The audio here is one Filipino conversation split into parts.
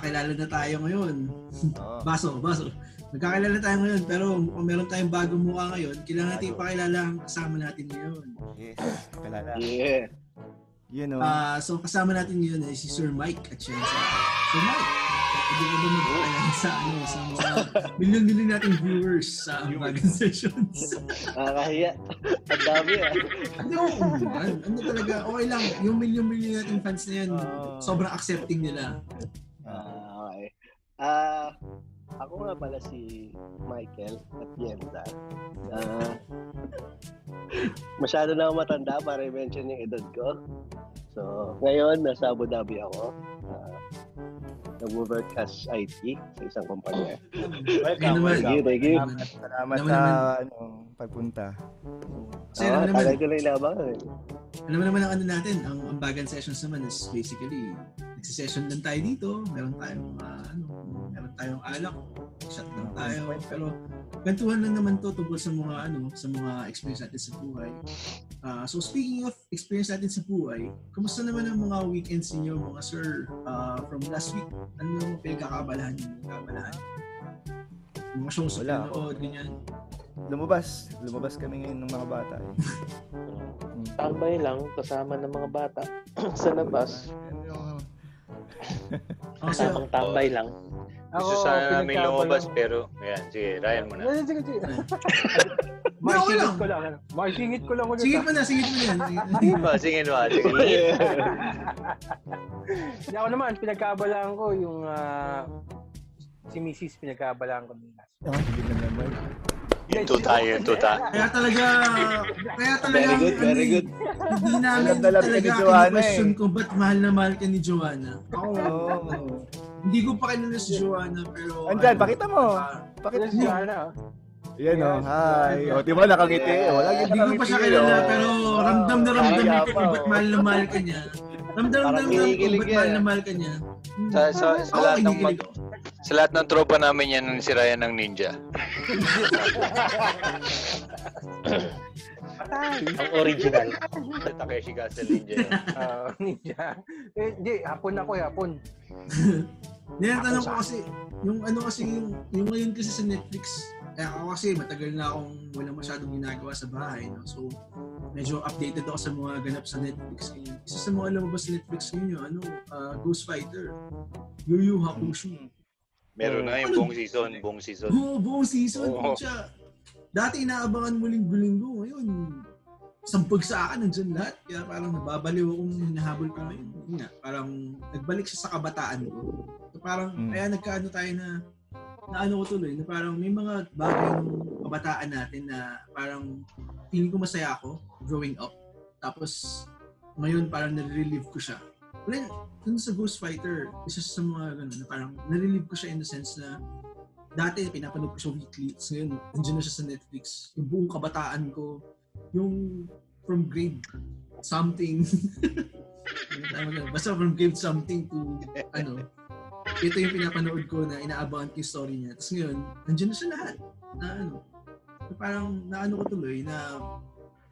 magkakakilala na tayo ngayon. Oo. Baso, baso. Magkakilala tayo ngayon, pero kung meron tayong bagong mukha ngayon, kailangan natin ipakilala ang kasama natin ngayon. Yes. Kilala. Yeah. Yun oh. Ah, so kasama natin ngayon ay si Sir Mike at siya sa Sir Mike. Pwede ka ba magpakilala sa ano sa mga milyon-milyon nating viewers sa Bagan Sessions? Nakakahiya. Ang dami ah. Hindi ko ano, ano talaga, okay lang. Yung milyon-milyon nating fans na yan, Oo. sobrang accepting nila. Ah. Ah, ako nga pala si Michael Atienza. Ah, masyado na ako matanda para i-mention yung edad ko. So, ngayon, nasa Abu Dhabi ako. Uh, nag-work as IT sa isang kumpanya. Ayun naman. Thank you, thank you. Salamat, sa ano, pagpunta. Kasi Ah, alam naman, na inabangan. eh. alam mo naman ang ano natin, ang, ang Bagan Sessions naman is basically, nagsisession lang tayo dito, meron tayong, ah, ano, meron tayong alak, shot lang tayo, pero kwentuhan lang naman to tungkol sa mga, ano, sa mga experience natin sa buhay. Ah, so speaking of experience natin sa buhay, kumusta naman ang mga weekends ninyo, mga sir, ah, from last week? Ano yung pinagkakabalahan niyo? Pinagkakabalahan? Mga shows Wala. panood, ganyan. Lumabas. Lumabas kami ngayon ng mga bata. Eh. Tambay lang kasama ng mga bata sa labas. Ano, sir, Tamang tambay lang. Gusto sana namin lumabas pero, ayan, sige, Ryan mo na. Sige, sige, sige. Lang. Maisingit ko lang. ano. Maisingit ko lang ulit. Sige ah. mo na, sige mo na. Sige. Ba, sige ba, sige. Hindi ako naman, pinagkaabalaan ko yung ah, si Mrs. pinagkaabalaan ko nila. Ah, hindi na naman. Yung tuta, yung tuta. Kaya talaga, kaya talaga, Very good, very good. Hindi namin talaga ni Joanna question eh. kung ba't mahal na mahal ka ni Joanna. Oo. hindi ko pa kilala si Joanna, pero... Andyan, ano, pakita mo. ah, Pakita mo. Joanna. oh. Yan oh. Hi. O, di ba nakangiti? Wala yung Hindi ko pa siya kilala, pero ramdam na ramdam pa, kung ba't oh. mahal na mahal ka niya. Ramdam na ramdam kung ba't mahal na mahal ka niya. Sa, sa, sa lahat ng mag. Sa lahat ng tropa namin yan, si Ryan ng ninja. Ang original. Takeshi Castle ninja. Ah, ninja. Eh, Hindi, hapon ako eh, hapon. Nilatanong ko kasi, yung ano kasi, yung, yung ngayon kasi sa Netflix, eh ako kasi matagal na akong wala masyadong ginagawa sa bahay. No? So, medyo updated ako sa mga ganap sa Netflix ngayon. Isa sa mga lumabas sa Netflix ngayon, ano, ah, Ghost Fighter. Yu Yu Hakusho. Meron na yung buong season, buong season. Oo, buong season. Oo. Siya. Dati inaabangan mo linggo-linggo. Ngayon, sampag sa akin, nandyan lahat. Kaya parang nababaliw akong hinahabol ko ngayon. Yun nga, parang nagbalik siya sa kabataan ko. So, parang, Mm. kaya nagkaano tayo na, na ano ko tuloy, na parang may mga bagay ng kabataan natin na parang feeling ko masaya ako growing up. Tapos, ngayon parang nare-relieve ko siya. Well, dun sa Ghost Fighter, isa sa mga ganun, na parang nare-relieve ko siya in the sense na dati pinapanood ko siya weekly. Tapos ngayon, nandiyan na siya sa Netflix. Yung buong kabataan ko, yung from grade something. Yun? Basta from grade something to, ano, ito yung pinapanood ko na inaabangan ko yung story niya. Tapos ngayon, nandiyan na siya lahat. Na ano, parang naano ko tuloy na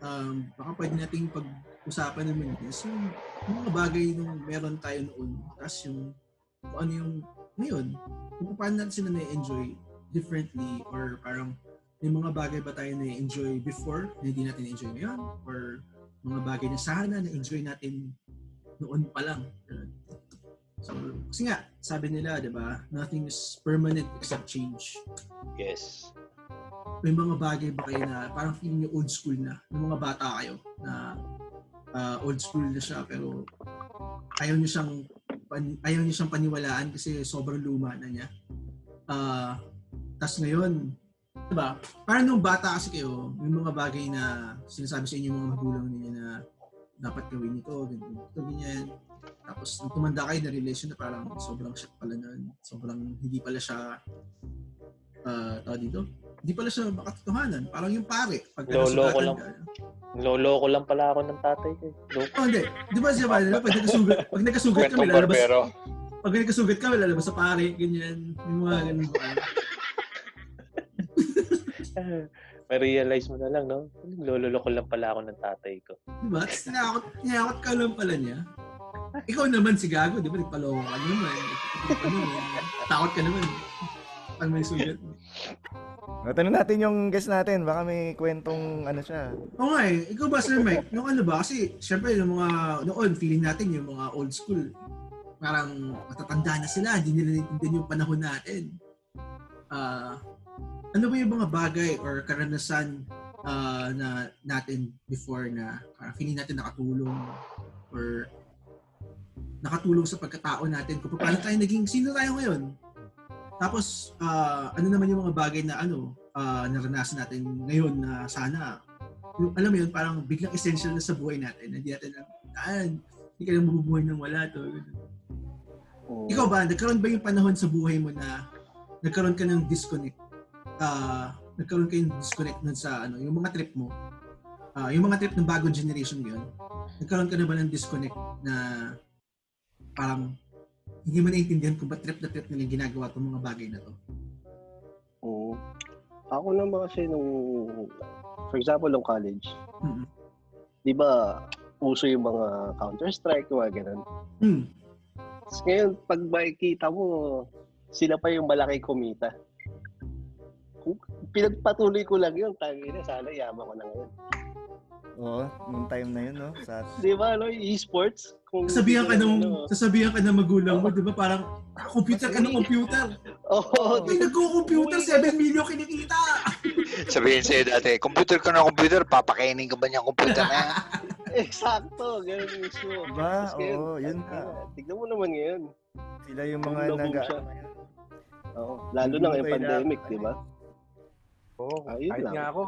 um, baka pwede nating pag-usapan naman is yung, yung mga bagay nung meron tayo noon. Tapos yung kung ano yung ngayon, kung paano natin sila na-enjoy differently or parang may mga bagay ba tayo na-enjoy before na hindi natin na-enjoy ngayon or mga bagay na sana na-enjoy natin noon pa lang. So, kasi nga, sabi nila, di ba, nothing is permanent except change. Yes. May mga bagay ba kayo na parang feeling nyo old school na, ng mga bata kayo, na ah, old school na siya, pero ayaw nyo siyang ayaw niyo siyang paniwalaan kasi sobrang luma na niya. Ah, tas ngayon, 'di ba? Parang nung bata kasi kayo, may mga bagay na sinasabi sa inyo mga magulang ninyo na dapat gawin ito, ganyan, ito, ganyan. Tapos nung tumanda kayo na relation na parang sobrang shit pala nun. Sobrang hindi pala siya uh, tawag dito. Hindi pala siya makatotohanan. Parang yung pare. Pag Lolo ko lang. ka, Lolo ko lang pala ako ng tatay ko. eh. Oh, hindi. Di ba siya ba? Pag nagkasugat, pag nagkasugat kami, lalabas, barbero. pag nagkasugat kami, lalabas sa pare, ganyan. Yung mga ganun ba? ma-realize mo na lang, no? Lololoko lang pala ako ng tatay ko. Diba? Tapos tinakot, tinakot ka lang pala niya. Ikaw naman si Gago, di ba? Nagpaloko ka naman. Ano, takot ka naman. Pag may sugat. O, tanong natin yung guest natin. Baka may kwentong ano siya. Oo nga eh. Ikaw ba, Sir Mike? Nung ano ba? Kasi, syempre, yung mga, noon, feeling natin yung mga old school. Parang matatanda na sila. Hindi nila naintindihan yung panahon natin. Ah, ano ba yung mga bagay or karanasan ah, na natin before na parang feeling natin nakatulong or nakatulong sa pagkatao natin kung paano tayo naging sino tayo ngayon. Tapos ah, ano naman yung mga bagay na ano ah, naranasan natin ngayon na sana yung, alam mo yun, parang biglang essential na sa buhay natin. Hindi natin lang, ah, hindi ka lang mabubuhay ng wala to. Oo. Ikaw ba, nagkaroon ba yung panahon sa buhay mo na nagkaroon ka ng disconnect? Ah, nagkaroon ka yung disconnect nun sa ano, yung mga trip mo. Ah, yung mga trip ng bagong generation ngayon. Nagkaroon ka na ba ng disconnect na parang hindi mo naiintindihan kung ba trip na trip nila ginagawa itong mga bagay na to? Oo. Ako naman kasi nung, for example, nung college, Mm. di ba, uso yung mga Counter-Strike, mga ganun. Hmm. Tapos ngayon, pag makikita mo, sila pa yung malaki kumita. Kung pinagpatuloy ko lang yun, tangi na, sana yaman ko na ngayon. Oo, nung time na yun, no? Sa, Di ba, no? E-sports? Kung Sasabihan ka ano, ng, sasabihan ka ng magulang mo, di ba? Parang, "Ah, computer ka ng computer. Oo, May nagko-computer, 7 million kinikita. Sabihin sa'yo dati, computer ka na computer, papakainin ka ba niyang computer na yan? Eksakto, ganun mismo. Diba? Ngayon, Oo, yun ah, nga. Tignan mo naman ngayon. sila yung mga nag siya. Oo, lalo na ngayong pandemic, di ba? Oo, Ayun kahit lang. nga ako,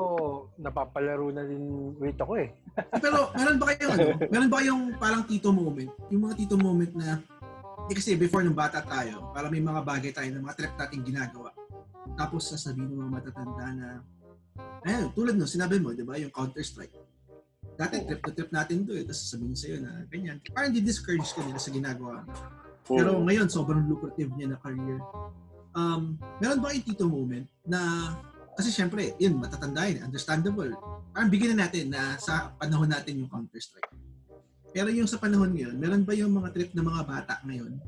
napapalaro na din with ako eh. Pero meron ba kayong ano? Meron ba kayong parang tito moment? Yung mga tito moment na eh kasi before nung bata tayo, para may mga bagay tayo na mga trip nating ginagawa. Tapos sasabihin ng mga matatanda na ayun, tulad no, sinabi mo, 'di ba, yung Counter-Strike. Dati trip to trip natin to eh, tapos sasabihin sa'yo na ganyan. Parang di-discourage ka nila sa ginagawa. mo. Pero ngayon, sobrang lucrative niya na career. Um, meron ba kayong tito moment na, kasi syempre, yun, matatanda yun, understandable. Parang bigyan na natin na sa panahon natin yung Counter-Strike. Pero yung sa panahon ngayon, meron ba yung mga trip ng mga bata ngayon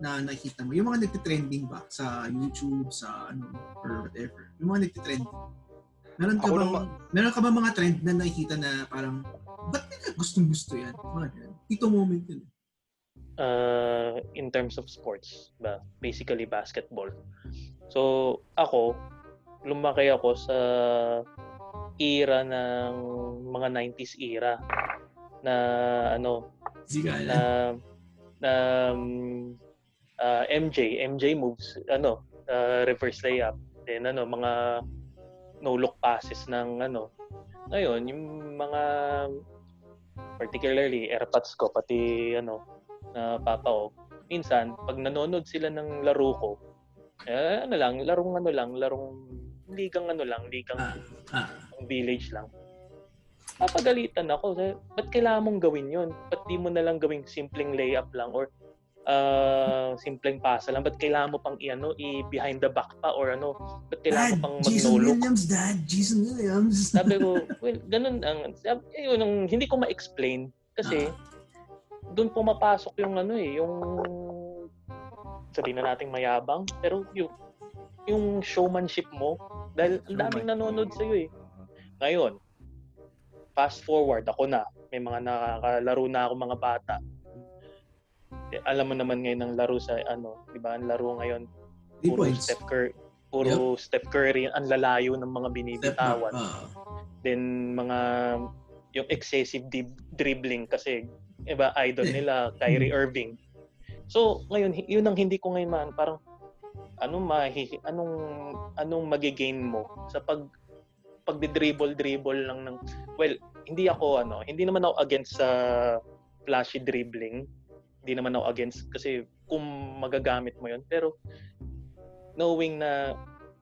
na nakikita mo? Yung mga nagtitrending ba sa YouTube, sa ano, or whatever. Yung mga nagtitrending. Meron ka naman- meron ka ba mga trend na nakikita na parang, ba't nila gustong gusto yan? Mga ganun. Tito moment yun. uh, in terms of sports, ba? basically basketball. So, ako, lumaki ako sa era ng mga 90s era na ano Siga na na um, uh, MJ MJ moves ano uh, reverse layup. Then ano mga no look passes ng ano. Ngayon yung mga particularly airpods ko pati ano na papa ko minsan pag nanonood sila ng laro ko eh, ano lang larong ano lang larong ligang ano lang ligang Ah, village lang papagalitan ako. Ba't kailangan mong gawin yon? Ba't di mo na lang gawing simpleng layup lang or uh, simpleng pasa lang? Ba't kailangan mo pang i-ano, i-behind the back pa or ano? Ba't kailangan mo pang Jason mag-no-look? Williams, Dad. Jason Williams. Sabi ko, well, ganun ang, sabi, yun, ang hindi ko ma-explain kasi doon pumapasok yung ano eh, yung sabihin na nating mayabang, pero yung, yung showmanship mo, dahil ang daming nanonood sa'yo eh. Ngayon, fast forward, ako na, may mga nakakalaro na ako mga bata. Eh, alam mo naman ngayon ang laro sa ano, 'di ba? Ang laro ngayon puro. Steph Curry, puro Steph Curry, ang lalayo ng mga binibitawan. Ah. Then mga yung excessive dib- dribbling kasi iba idol Eh. nila Kyrie Irving. So ngayon yun ang hindi ko ngayon man parang anong mahi anong anong magigain mo sa pag pagdi-dribble dribble lang ng well hindi ako ano hindi naman ako against sa flashy dribbling hindi naman ako against kasi kung magagamit mo yun pero knowing na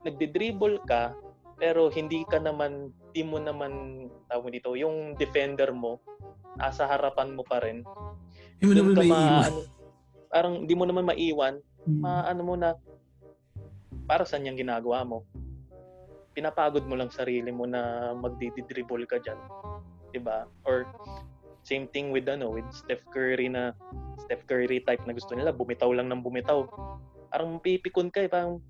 nagdi-dribble ka pero hindi ka naman di mo naman tawag dito yung defender mo asa harapan mo pa rin Hindi mo naman ka may ma, iwan. ano, parang di mo naman maiwan Hmm. ma ano mo na para saan yung ginagawa mo pinapagod mo lang sarili mo na magdidribble ka dyan. ba? Or same thing with ano, with Steph Curry na Steph Curry type na gusto nila, bumitaw lang ng bumitaw. Parang pipikon ka eh, parang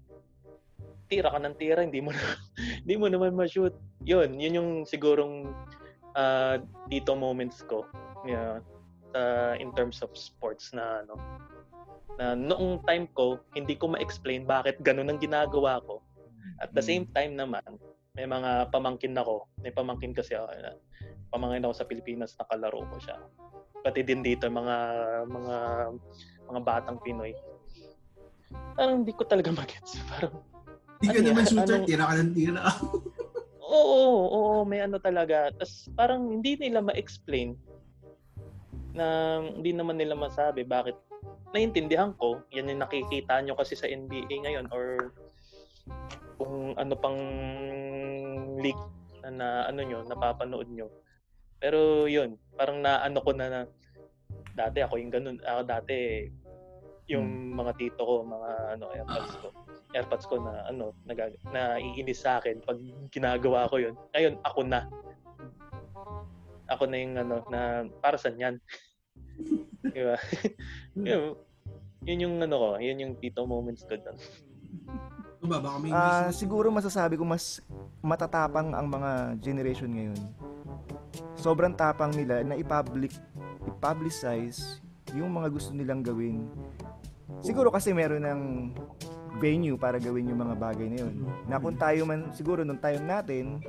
tira ka ng tira, hindi mo na, hindi mo naman ma-shoot. Yun, yun yung sigurong uh, dito moments ko. Yeah, uh, in terms of sports na ano, na noong time ko, hindi ko ma-explain bakit ganun ang ginagawa ko. At the same time naman, may mga pamangkin ako. May pamangkin kasi ako. Na, pamangkin ako sa Pilipinas, nakalaro ko siya. Pati din dito, mga mga mga batang Pinoy. Parang hindi ko talaga magets. Parang, Hindi ka Ano naman shooter, Anong- tira ka ng tira. oo, oo, may ano talaga. Tapos parang hindi nila ma-explain na hindi naman nila masabi bakit naiintindihan ko, yan yung nakikita nyo kasi sa NBA ngayon or kung ano pang league na, na ano nyo, napapanood nyo. Pero yun, parang naano ko na na dati ako yung ganun, ako dati yung mga tito ko, mga ano, airpods ko. Airpods ko na ano, nag na iinis sa akin pag ginagawa ko yun. Ngayon, ako na. Ako na yung ano, na para saan yan? Di ba? yun, yun yung ano ko, yun yung tito moments ko doon. Ano ba, baka may miss- siguro masasabi ko mas matatapang ang mga generation ngayon. Sobrang tapang nila na i-public, i-publicize yung mga gusto nilang gawin. Siguro kasi meron ng venue para gawin yung mga bagay na yun. Na kung tayo man, siguro nung time natin,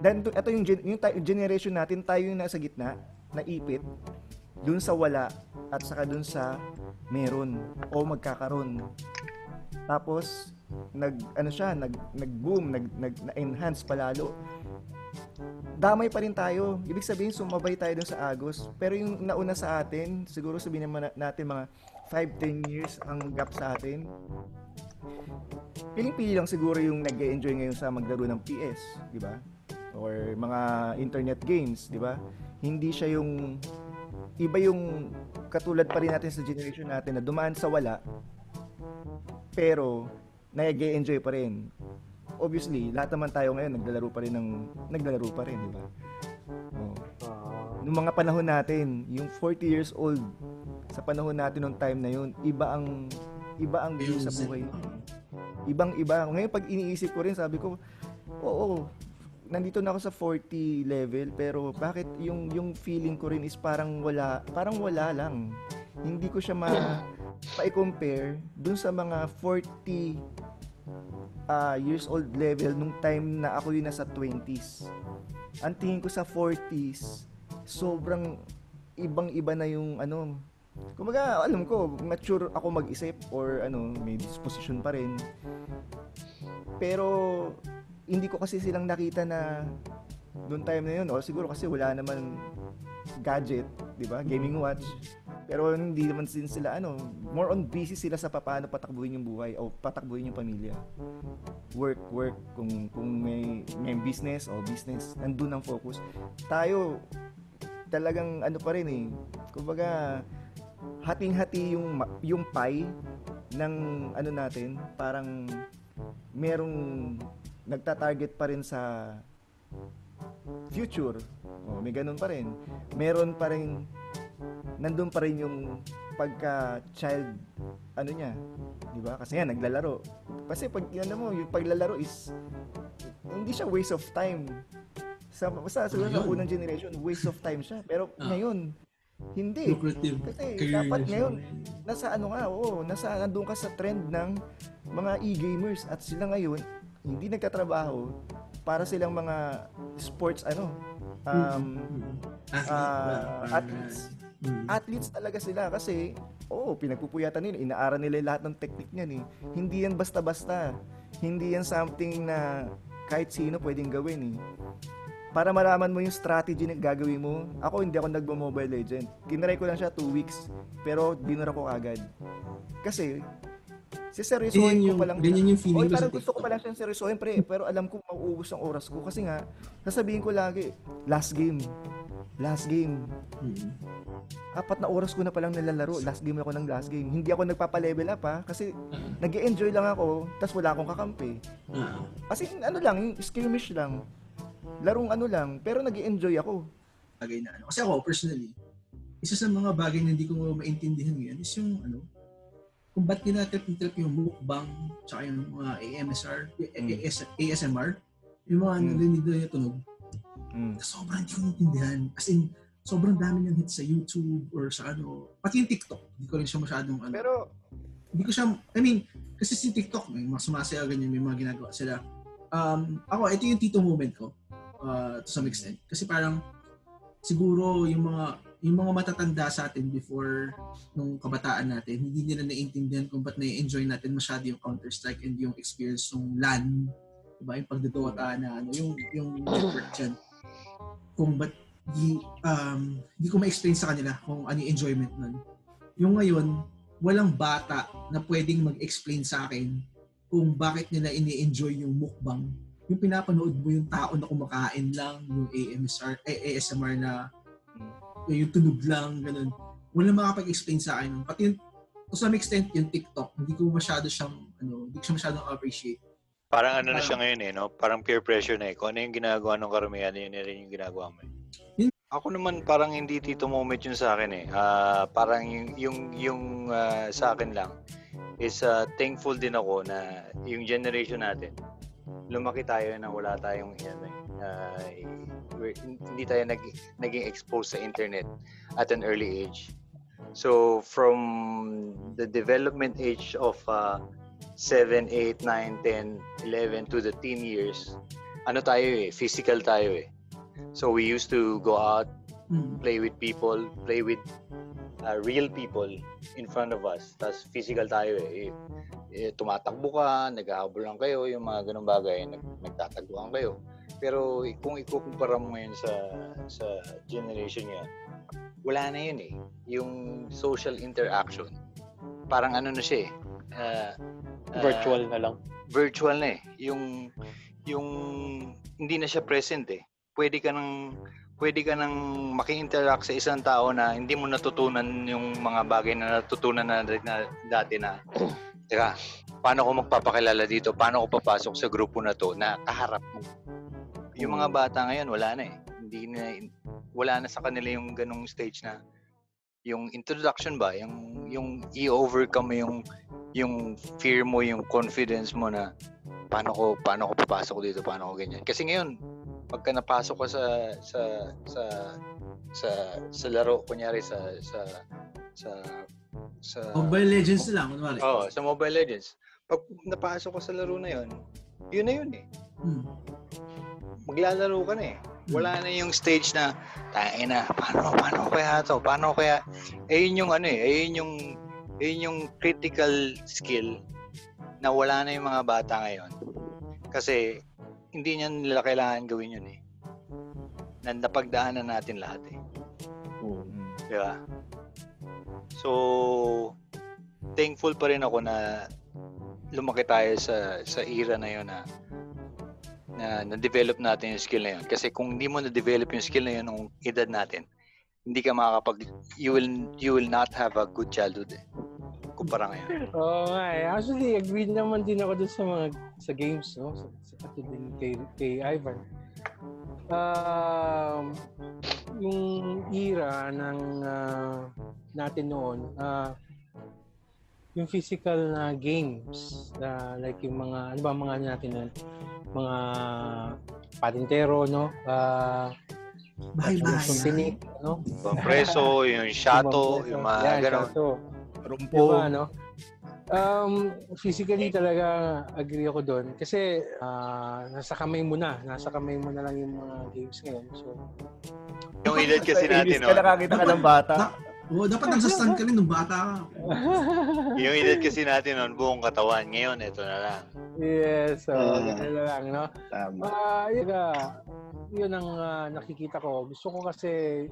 then ito yung, yung ti- generation natin, tayo yung nasa gitna, naipit, dun sa wala, at saka dun sa meron o magkakaroon. Tapos, nag ano siya, nag nag-boom, nag, nag na-enhance palalo. Damay pa rin tayo. Ibig sabihin sumabay tayo dun sa Agos. Pero yung nauna sa atin, siguro sabihin naman na- natin mga 5-10 years ang gap sa atin. Piling-pili lang siguro yung nag-enjoy ngayon sa maglaro ng PS, di ba? Or mga internet games, di ba? Hindi siya yung iba yung katulad pa rin natin sa generation natin na dumaan sa wala pero nag-enjoy pa rin. Obviously, lahat naman tayo ngayon naglalaro pa rin ng naglalaro pa rin, di ba? Oh. Nung mga panahon natin, yung 40 years old sa panahon natin nung time na yun, iba ang iba ang view sa buhay. Ibang iba. Ngayon pag iniisip ko rin, sabi ko, oo, nandito na ako sa 40 level pero bakit yung yung feeling ko rin is parang wala, parang wala lang. Hindi ko siya ma pa-compare dun sa mga 40 ah, years old level nung time na ako yung nasa 20s. Ang tingin ko sa 40s, sobrang ibang-iba na yung ano, Kumaga, alam ko, mature ako mag-isip or ano, may disposition pa rin. Pero hindi ko kasi silang nakita na noong time na yun, o siguro kasi wala naman gadget, di ba? Gaming watch. Pero hindi naman din sila ano, more on busy sila sa paano patakbuhin yung buhay o patakbuhin yung pamilya. Work, work, kung kung may may business o business, nandun ang focus. Tayo talagang ano pa rin eh. Kumbaga hating-hati yung yung pie ng ano natin, parang merong nagta-target pa rin sa future. Oh, may ganun pa rin. Meron pa rin nandun pa rin yung pagka child ano niya, 'di ba? Kasi yan naglalaro. Kasi pag ano mo, yung paglalaro is hindi siya waste of time. Sa sa sa Ayun. unang generation, waste of time siya. Pero Ah. ngayon, hindi. lucrative Kasi career dapat na siya. ngayon, nasa ano nga, oo, nasa nandun ka sa trend ng mga e-gamers at sila ngayon hindi nagtatrabaho para silang mga sports ano um Mm. ah, Athlete. athletes. Athletes talaga sila kasi oo pinagpupuyatan nila inaaral nila lahat ng technique niyan eh. Hindi yan basta-basta. Hindi yan something na kahit sino pwedeng gawin eh. Para malaman mo yung strategy na gagawin mo ako hindi ako nagmo-mobile legend. Tinry ko lang siya 2 weeks pero dinura ko agad kasi siseryosohin Ganyan ko yung, pa lang ganyan yung feeling ko parang gusto ko pa lang siyang seryosohin, pre. Pero alam ko mauubos ang oras ko. Kasi nga, sasabihin ko lagi, last game. Last game. Mm. apat na oras ko na palang nilalaro. Last game ako ng last game. Hindi ako nagpapa-level up ha. Kasi nag enjoy lang ako, tas wala akong kakampi. Ah, Kasi ano lang, skirmish lang. Larong ano lang, pero nag enjoy ako. bagay na ano. Kasi ako, personally, isa sa mga bagay na hindi ko maintindihan ngayon is yung ano, kung ba't tinatrip-trip yung mukbang tsaka yung mga AMSR, Mm. AS, ASMR, yung mga Mm. narinig na yung tunog, Mm. sobrang hindi ko maintindihan. As in, sobrang dami niyang hits sa YouTube or sa ano, pati yung TikTok. Hindi ko rin siya masyadong ano. Pero, hindi ko siya, I mean, kasi si TikTok, may mga sumasaya ganyan, may mga ginagawa sila. Um, ako, ito yung tito moment ko uh, to some extent. Kasi parang, siguro yung mga yung mga matatanda sa atin before nung kabataan natin, hindi nila naiintindihan kung ba't na-enjoy natin masyado yung Counter-Strike and yung experience ng LAN, diba? Yung pagdodota na ano, yung, yung network dyan. Kung ba't di, um, di ko ma-explain sa kanila kung ano yung enjoyment nun. Yung ngayon, walang bata na pwedeng mag-explain sa akin kung bakit nila ini-enjoy yung mukbang. Yung pinapanood mo yung tao na kumakain lang, yung AMSR, eh, ASMR na yung tunog lang, ganun. Walang makapag-explain sa akin. Pati yung, to some extent, yung TikTok, hindi ko masyado siyang, ano, hindi ko siya masyadong appreciate. Parang ano na siya ngayon eh, no? Parang peer pressure na eh. Kung ano yung ginagawa ng karamihan, yun rin yung ginagawa mo. eh. Yun- Ako naman parang hindi tito moment yun sa akin eh. Ah, parang yung yung yung ah, sa akin lang is ah, thankful din ako na yung generation natin lumaki tayo na wala tayong ano, we're- hindi tayo nag, naging exposed sa internet at an early age. So from the development age of uh, 7, 8, 9, 10, 11 to the teen years, ano tayo eh, physical tayo eh. So we used to go out, Mm. play with people, play with uh, real people in front of us. Tapos physical tayo eh. Eh tumatakbo ka, naghahabol lang kayo, yung mga ganung bagay, nag, nagtataguan kayo. Pero kung ikukumpara mo ngayon sa sa generation ngayon, wala na yun eh. Yung social interaction. Parang ano na siya eh. ah, ah, Virtual na lang. virtual na eh. Yung yung hindi na siya present eh. Pwede ka nang pwede ka nang maki-interact sa isang tao na hindi mo natutunan yung mga bagay na natutunan na, na dati na Teka, paano ko magpapakilala dito? Paano ko papasok sa grupo na to na kaharap mo? Yung mga bata ngayon, wala na eh. Hindi na, wala na sa kanila yung ganong stage na yung introduction ba, yung yung i-overcome mo yung yung fear mo, yung confidence mo na paano ko paano ko papasok dito, paano ko ganyan. Kasi ngayon, pagka napasok ka sa sa sa sa sa laro kunyari sa sa sa sa Mobile Legends lang, kunwari. Oo, sa Mobile Legends. Pag napasok ka sa laro na yun, yun na yun eh. Mm. Maglalaro ka na eh. Wala na yung stage na, tayo na, paano, paano kaya to? Paano kaya? Eh, yun yung ano eh, eh, yun yung, yun yung critical skill na wala na yung mga bata ngayon. Kasi, hindi niya nila kailangan gawin yun eh. Na napagdaanan natin lahat eh. Mm. Di ba? So, thankful pa rin ako na lumaki tayo sa sa era na yun na na na-develop natin yung skill na yun. Kasi kung hindi mo na-develop yung skill na yun nung edad natin, hindi ka makakapag you will you will not have a good childhood eh. Kumpara ngayon. Oo nga eh. Actually, agree naman din ako dun sa mga sa games, no? Sa, sa pati din kay, kay Ivan. Um, yung era ng ah, natin noon, ah, yung physical na games, na like yung mga, ano ba mga ano natin nun? mga patintero, no? Ah, Bahay-bahay. yung tinik, no? Yung preso, yung shato, yung mga Yan, ganun. Rumpo. Diba, no? Um, physically talaga agree ako doon kasi ah, nasa kamay mo na, nasa kamay mo na lang yung mga games ngayon. So, Yung edad kasi natin, Inis ka no? nakakita ka ng bata. Na- Oo, dapat nagsastan ka rin nung bata yung edad kasi natin noon, buong katawan. Ngayon, ito na lang. yes, so Ah. ganun na lang, no? Tama. Ah, yun, ah, yun ang ah, nakikita ko. Gusto ko kasi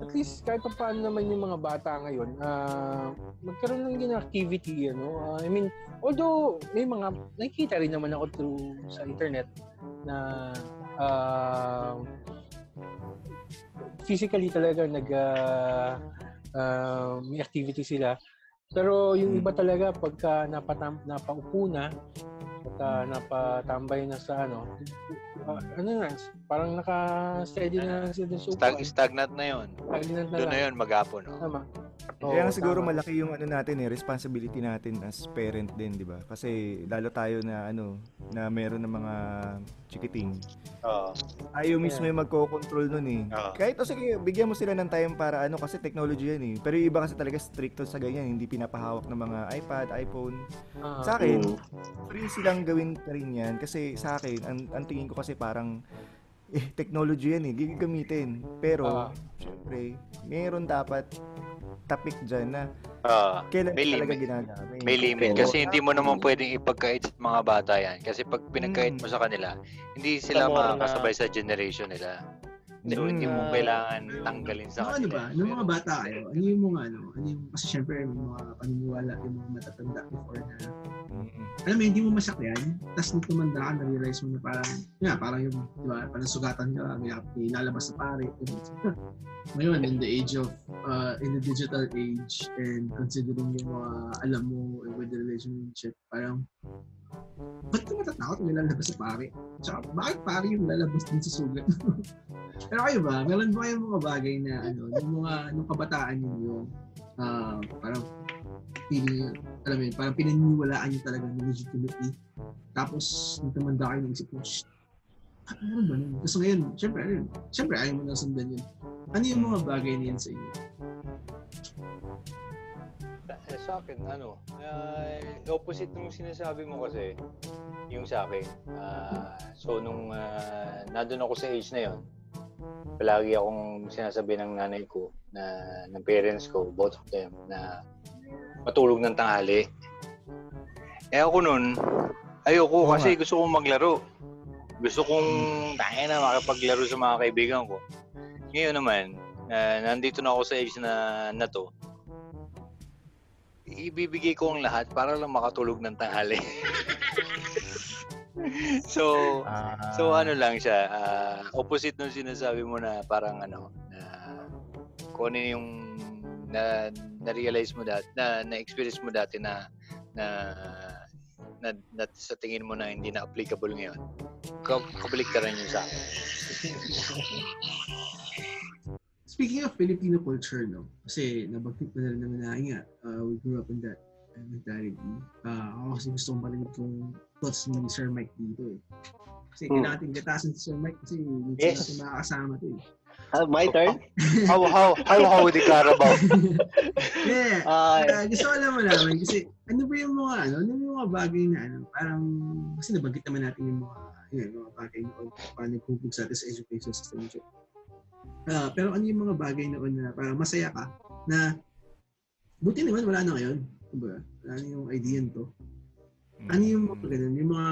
at least kahit pa paano naman yung mga bata ngayon, ah, magkaroon ng gina activity, ano? Ah, I mean, although may mga nakikita rin naman ako through sa internet na ah, physically talaga nag ah, ah, may activity sila. Pero yung iba talaga pagka napatam, napaupo na, pagka napatambay na sa ano, ah, ano na, parang naka-steady na lang sila sa Stag, upuan. stagnant na yun. Stagnant na Doon lang. na yun, maghapon. No? Tama. Kaya nga Oo, siguro tama. malaki yung ano natin eh, responsibility natin as parent din, di ba? Kasi lalo tayo na ano, na meron ng mga chikiting. Oo. Tayo mismo yung magko-control nun eh. Oo. Kahit o sige, bigyan mo sila ng time para ano kasi technology yan eh. Pero yung iba kasi talaga stricto sa ganyan, hindi pinapahawak ng mga iPad, iPhone. Ah, Sa akin, free silang gawin pa rin yan kasi sa akin, ang, ang tingin ko kasi parang eh, technology yan eh, gigamitin. Pero, Ah. syempre, mayroon dapat tapik dyan na Ah, kailan May talaga limit. ginagamit. may limit. Kasi hindi mo naman pwedeng ipagkait sa mga bata yan. Kasi pag pinagkait mo sa kanila, hindi sila makakasabay sa generation nila. So, hindi mo Mm. kailangan tanggalin sa ano kanila. ba, nung mga bata kayo, ano yung mga ano, ano yung, kasi syempre may mga paniniwala yung mga matatanda before na, alam mo, hindi mo masakyan, tapos nung tumanda ka, na-realize mo na parang, nga, parang yung, di ba, parang sugatan ka, may, may lalabas na pare. Ngayon, in the age of, uh, in the digital age, and considering yung mga alam mo with the relationship, parang, ba't ka matatakot may lalabas na pare? Tsaka, bakit pare yung lalabas din sa sugat? Pero kayo ba, meron ba kayong mga bagay na ano, yung mga nung kabataan ninyo, ah parang feeling, alam mo yun, parang pinaniniwalaan nyo talaga ng legitimately. Tapos, nung tumanda kayo, naisip mo, shit, ah, meron ba nun? Tapos ngayon, syempre, ano syempre, ayaw mo na sundan yun. Ano yung mga bagay na yan sa inyo? Eh, sa akin, ano, uh, opposite nung sinasabi mo kasi, yung sa akin. Ah, so, nung uh, nandun ako sa age na yon palagi akong sinasabi ng nanay ko, na ng parents ko, both of them, na matulog ng tanghali. Eh ako nun, ayoko Oo kasi nga. gusto kong maglaro. Gusto kong tangin na makipaglaro sa mga kaibigan ko. Ngayon naman, ah, nandito na ako sa age na, na to, ibibigay ko ang lahat para lang makatulog ng tanghali. so, Ah, so ano lang siya, ah, opposite nung sinasabi mo na parang ano, na kung ano yung na na-realize mo dati, na na-experience mo dati na na na, na sa tingin mo na hindi na applicable ngayon. Ka- Kabalik ka rin yung sa akin. Speaking of Filipino culture, no? Kasi nabanggit ko na rin naman na, nga, uh, we grew up in that uh, mentality. Uh, ako kasi gusto kong marinig kung thoughts ni Sir Mike dito eh. Kasi Hmm. kailangan natin gatasan si Sir Mike kasi hindi Yes. natin makakasama to eh. Ah, my turn? How how how how di Carabao? Yeah. Ay, Uh, gusto ko lang malaman kasi ano ba yung mga ano, ano yung mga bagay na ano, parang kasi nabanggit naman natin yung mga yun, mga bagay na paano nagkukog sa atin sa education system. Ah, pero ano yung mga bagay noon na parang masaya ka na buti naman wala na ngayon. Diba? Wala na yung idea to. Ano yung mga ganun, yung mga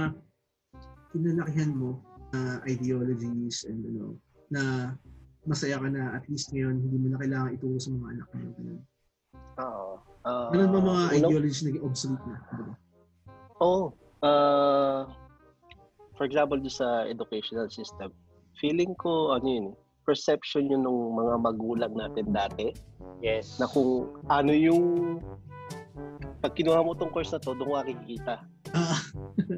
kinalakihan mo na ideologies and ano, na masaya ka na at least ngayon hindi mo na kailangan ituro sa mga anak mo. Ganun. oo. Ah, Ganun ba mga unang- ideologies naging obsolete na? Diba? Oo. Ah, for example, doon sa educational system, feeling ko, ano yun, perception yun ng mga magulang natin dati Yes. na kung ano yung pag kinuha mo tong course na to, doon ka kikita. Ah.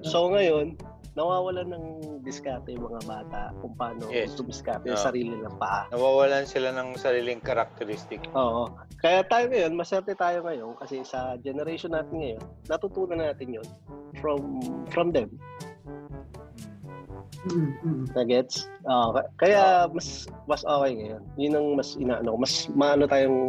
so ngayon, nawawalan ng diskarte yung mga bata kung paano Yes. tumiskarte yung Ah. sarili ng paa. Nawawalan sila ng sariling characteristic. Oo. Kaya tayo ngayon, maserte tayo ngayon kasi sa generation natin ngayon, natutunan natin yon from from them. Mm, mm. Na gets? Oo. ka- kaya mas mas okay ngayon. Yun ang mas inaano, ko. mas maano tayong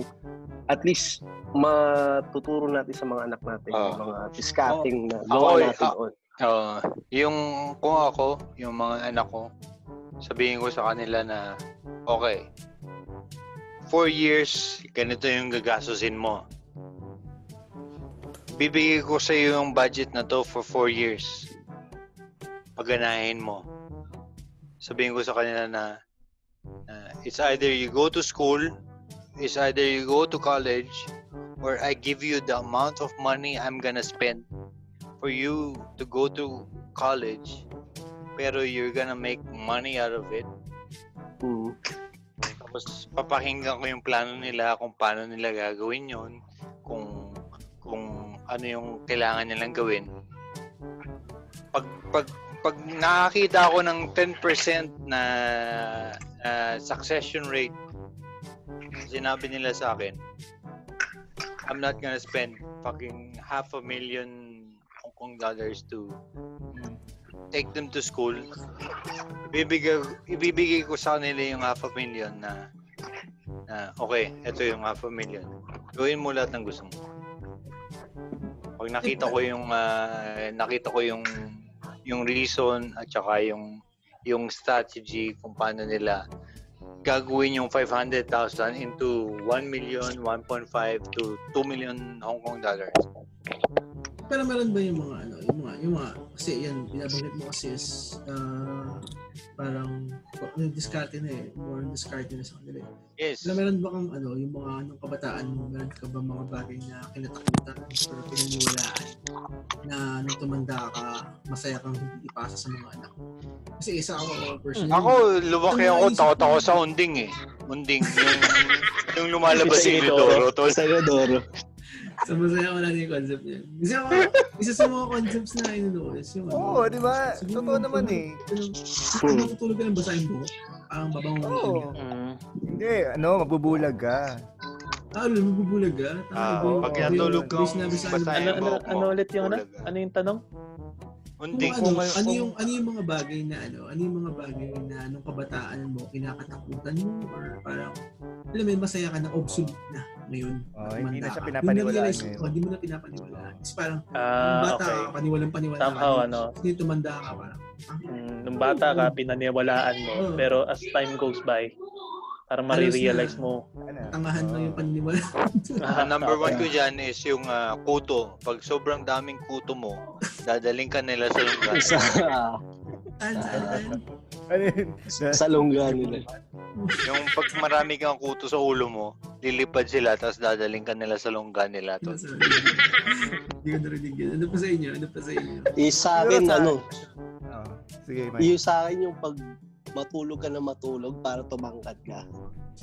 at least matuturo natin sa mga anak natin yung mga discarding na Ako, gawa eh, natin ah, doon. Oo. yung kung ako, yung mga anak ko, sabihin ko sa kanila na, okay, four years, ganito yung gagastusin mo. Bibigay ko sa iyo yung budget na to for four years. Paganahin mo. Sabihin ko sa kanila na, na it's either you go to school, it's either you go to college, or I give you the amount of money I'm gonna spend for you to go to college pero you're gonna make money out of it Mm. Tapos papakinggan ko yung plano nila kung paano nila gagawin yon kung kung ano yung kailangan nilang gawin. Pag pag pag nakakita ako ng 10% na uh, succession rate, sinabi nila sa akin, I'm not gonna spend fucking half a million Hong Kong dollars to take them to school. Ibibigay, ibibigay ko sa kanila yung half a million na, na okay, ito yung half a million. Gawin mo lahat ng gusto mo. Pag nakita ko yung uh, nakita ko yung yung reason at saka yung yung strategy kung paano nila gagawin yung 500,000 into 1 million, 1.5 to 2 million Hong Kong dollars. Pero meron ba yung mga ano, yung mga, yung mga, kasi yan, binabanggit mo kasi is, uh, parang, discarte na eh, more on discarte na sa kanila eh. Yes. Pero meron ba kang ano, yung mga anong kabataan mo, meron ka ba mga bagay na kinatakutan pero pinaniwalaan na nung tumanda ka, masaya kang hindi ipasa sa mga anak mo? Kasi isa ako personally. Ako, lumaki ako, takot ako sa unding eh. Unding, yung, yung lumalabas si Inodoro. Tol. Sa Inodoro. So, masaya ko lang yung concept niya. Isa, ako, isa sa mga concepts na inunood is yung ano. Oo, di ba? Totoo naman tulog- eh. tulog- Kung natutulog ka ng basahin mo, parang babangon Oo. ka. Mm. Hindi, ano, mabubulag ka. Ah, alam, mabubulag ka. Ah, pag natulog sa basahin Ano, ano, ano, mo, ano ulit yung ano? ka. Ano yung tanong? Kung ano, Kung- ano yung ano yung mga bagay na ano, ano yung mga bagay na nung kabataan mo kinakatakutan mo or parang alam mo masaya ka na obsolete na ngayon. Oh, hindi tumanda na siya pinapaniwalaan ngayon. oh, hindi mo na pinapaniwalaan. Kasi parang nung bata okay. ka, paniwalang paniwala Somehow, ano. Kasi tumanda ka parang, ah, Mm, nung bata ka, pinaniwalaan mo. Oo. Pero as time goes by, Halos marirealize mo. Ano? tangahan lang yung paniniwala. Ah, number one ko dyan is yung ah, kuto. Pag sobrang daming kuto mo, dadaling ka nila sa sa, saan? Ano yun? sa lungga nila. yung pag marami kang kuto sa ulo mo, lilipad sila, tapos dadaling ka nila sa lungga nila. Sorry. Hindi ko narinig yun. Ano pa sa inyo? Ano pa sa inyo? Eh, sa akin, sa- ano, Oh, sige, Mike. yung sa akin yung pag matulog ka na matulog para tumangkad ka.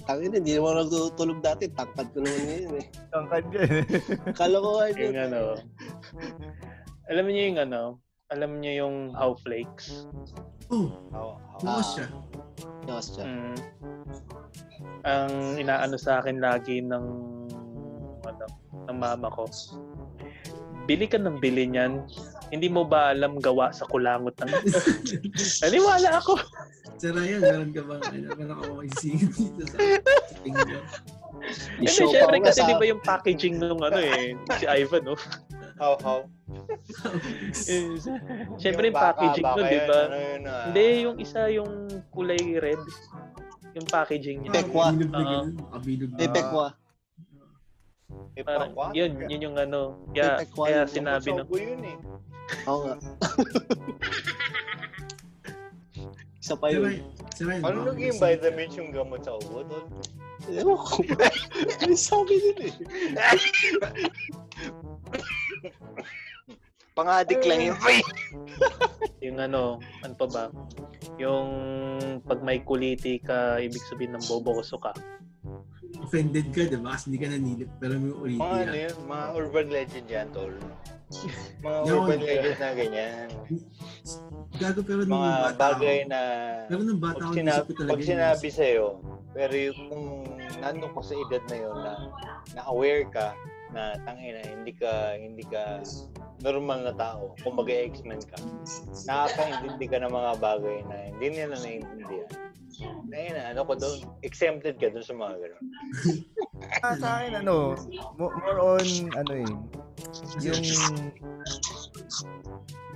Tangin, hindi naman ako natutulog dati. Tangkad ko naman ngayon eh. Tangkad ka. Kalokohan yun. Yung ano, alam niyo yung ano, alam niyo yung how flakes. Oh, Oh, oh. bukas siya. Yes, siya. Mm. Ang inaano sa akin lagi ng ano, ng mama ko. Bili ka ng bili niyan. Hindi mo ba alam gawa sa kulangot ng Naniwala ako. Sir Ryan, meron ka bang ano, meron bang isingin dito sa Hindi, I-show syempre kasi di ba yung packaging nung ano eh, si Ivan, no? How, how? Eh, Syempre yung packaging nun, di ba? Ano yun, ah? Hindi, yung isa yung kulay red. Yung packaging niya. Pekwa. Na. Pepekwa. Parang, yun, yun yung ano. Kaya, kaya sinabi ng Sobo yun eh. Oo nga. Isa pa yun. Ryan, Sir Ryan, Ano baka naging vitamins yung gamot sa ubo? Tol? Ewan ko. Ano sabi nila eh? Pang-addict lang yun. Yung ano, ano pa ba? Yung pag may kuliti ka, ibig sabihin ng bobokoso ka. Offended ka, diba? Kasi hindi ka nanilip, pero may uliti Mga ano yun, mga urban legend yan, tol. Mga Yun. urban legend na ganyan. Gago pero nung Mga bata bagay ako, na pero nung bata ako, sinabi, ko talaga pag sinabi sa'yo, pero yung kung nandun ka sa edad na yun na, na aware ka na tangina hindi ka hindi ka normal na tao kumbaga X-Men ka nakakaintindi ka ng mga bagay na hindi nila naiintindihan Ayun na, ano ko doon, exempted ka doon sa mga gano'n. Ah, sa akin, ano, mo- more on, ano eh, yung,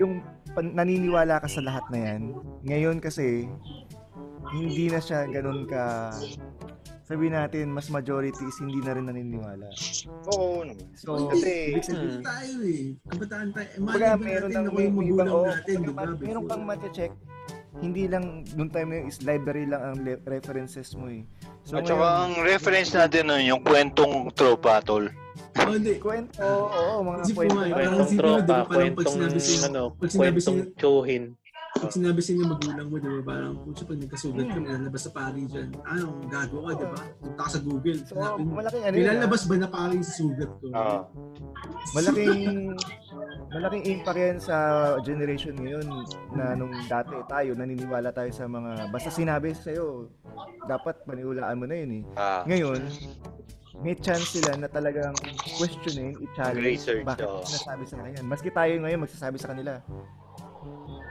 yung pan- naniniwala ka sa lahat na yan. Ngayon kasi, hindi na siya ganun ka, sabi natin, mas majority is hindi na rin naniniwala. Oo naman. So, Kasi, ibig sabihin, tayo eh. Kabataan tayo. Eh, ba meron natin lang ako yung magulang oh, natin, di ba? meron kang mati-check, hindi lang, noong time na yun is library lang ang le- references mo eh. So, at saka ang reference natin nun, yung kwentong tropa, tol. Oh, hindi. kwento, oo, oo, mga Isip ko kwento. nga, eh, Kwentong di ba, tropa, parang pag kwentong sinabi sa'yo- ano, pag sinabi kwentong sa'yo- tsuhin. Pag sinabi sa inyo magulang mo, di ba, parang, kung pag nagkasugat ka, nilalabas sa pari dyan. Ano, gago ka, di ba? Punta ka sa Google. So, hanapin mo. malaking ano yun, ah. Nilalabas ba na pari sa sugat ko? Oo. malaking malaking impact yan sa generation ngayon na nung dati tayo naniniwala tayo sa mga basta sinabi sa iyo dapat paniwalaan mo na yun eh. Ah. Ngayon, may chance sila na talagang questionin, i-challenge Research, bakit oo. sinasabi sa kanila. Maski tayo ngayon magsasabi sa kanila.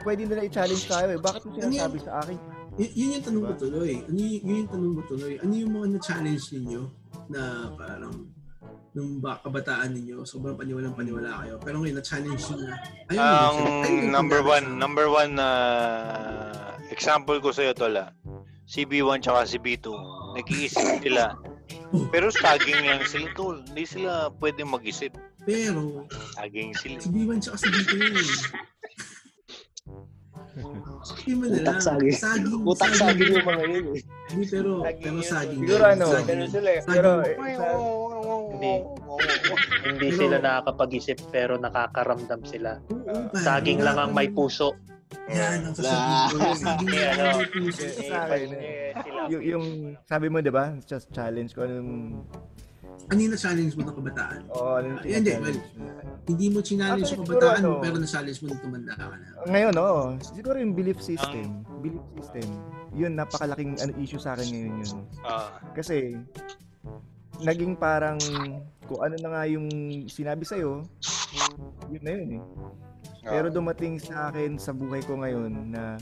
Pwede nila i-challenge tayo eh. Bakit mo sinasabi sa akin? Y- yun yung tanong ko tuloy. Ano y- yun yung tanong ko tuloy. Ano yung mga na-challenge ninyo na parang nung ba, kabataan ninyo, sobrang paniwalang paniwala kayo. Pero ngayon, na-challenge nyo na. Ayun, Ang ayun yung number one, number one na example ko sa'yo, Tola. Si B1 tsaka si B2. Nag-iisip sila. Pero saging lang sila, Tol. Hindi sila pwede mag-isip. Pero, Saging sila. si B1 tsaka si B2 yun. Sabi mo na lang. Utak saging. Saging. Utak saging yung mga yun eh. Hindi, pero, Saging pero saging. Siguro yun. ano. Ganun sila eh. Pero Hindi. Hindi sila nakakapag-isip pero nakakaramdam sila. Saging lang ang may puso. Yan, ang sasabihin ko. Eh, yung, yung sabi mo 'di ba? Just challenge ko anong Ano yung na-challenge mo ng kabataan? oh, ano Ah, hindi, mo. Hindi mo challenge yung siguro kabataan mo, ano, pero na-challenge mo nung tumanda ka na. Ngayon, oo. Siguro yung belief system. Belief system. Yun, napakalaking ano, issue sa akin ngayon yun. Ah. Kasi, naging parang, kung ano na nga yung sinabi sa'yo, yun na yun eh. Pero dumating sa akin sa buhay ko ngayon na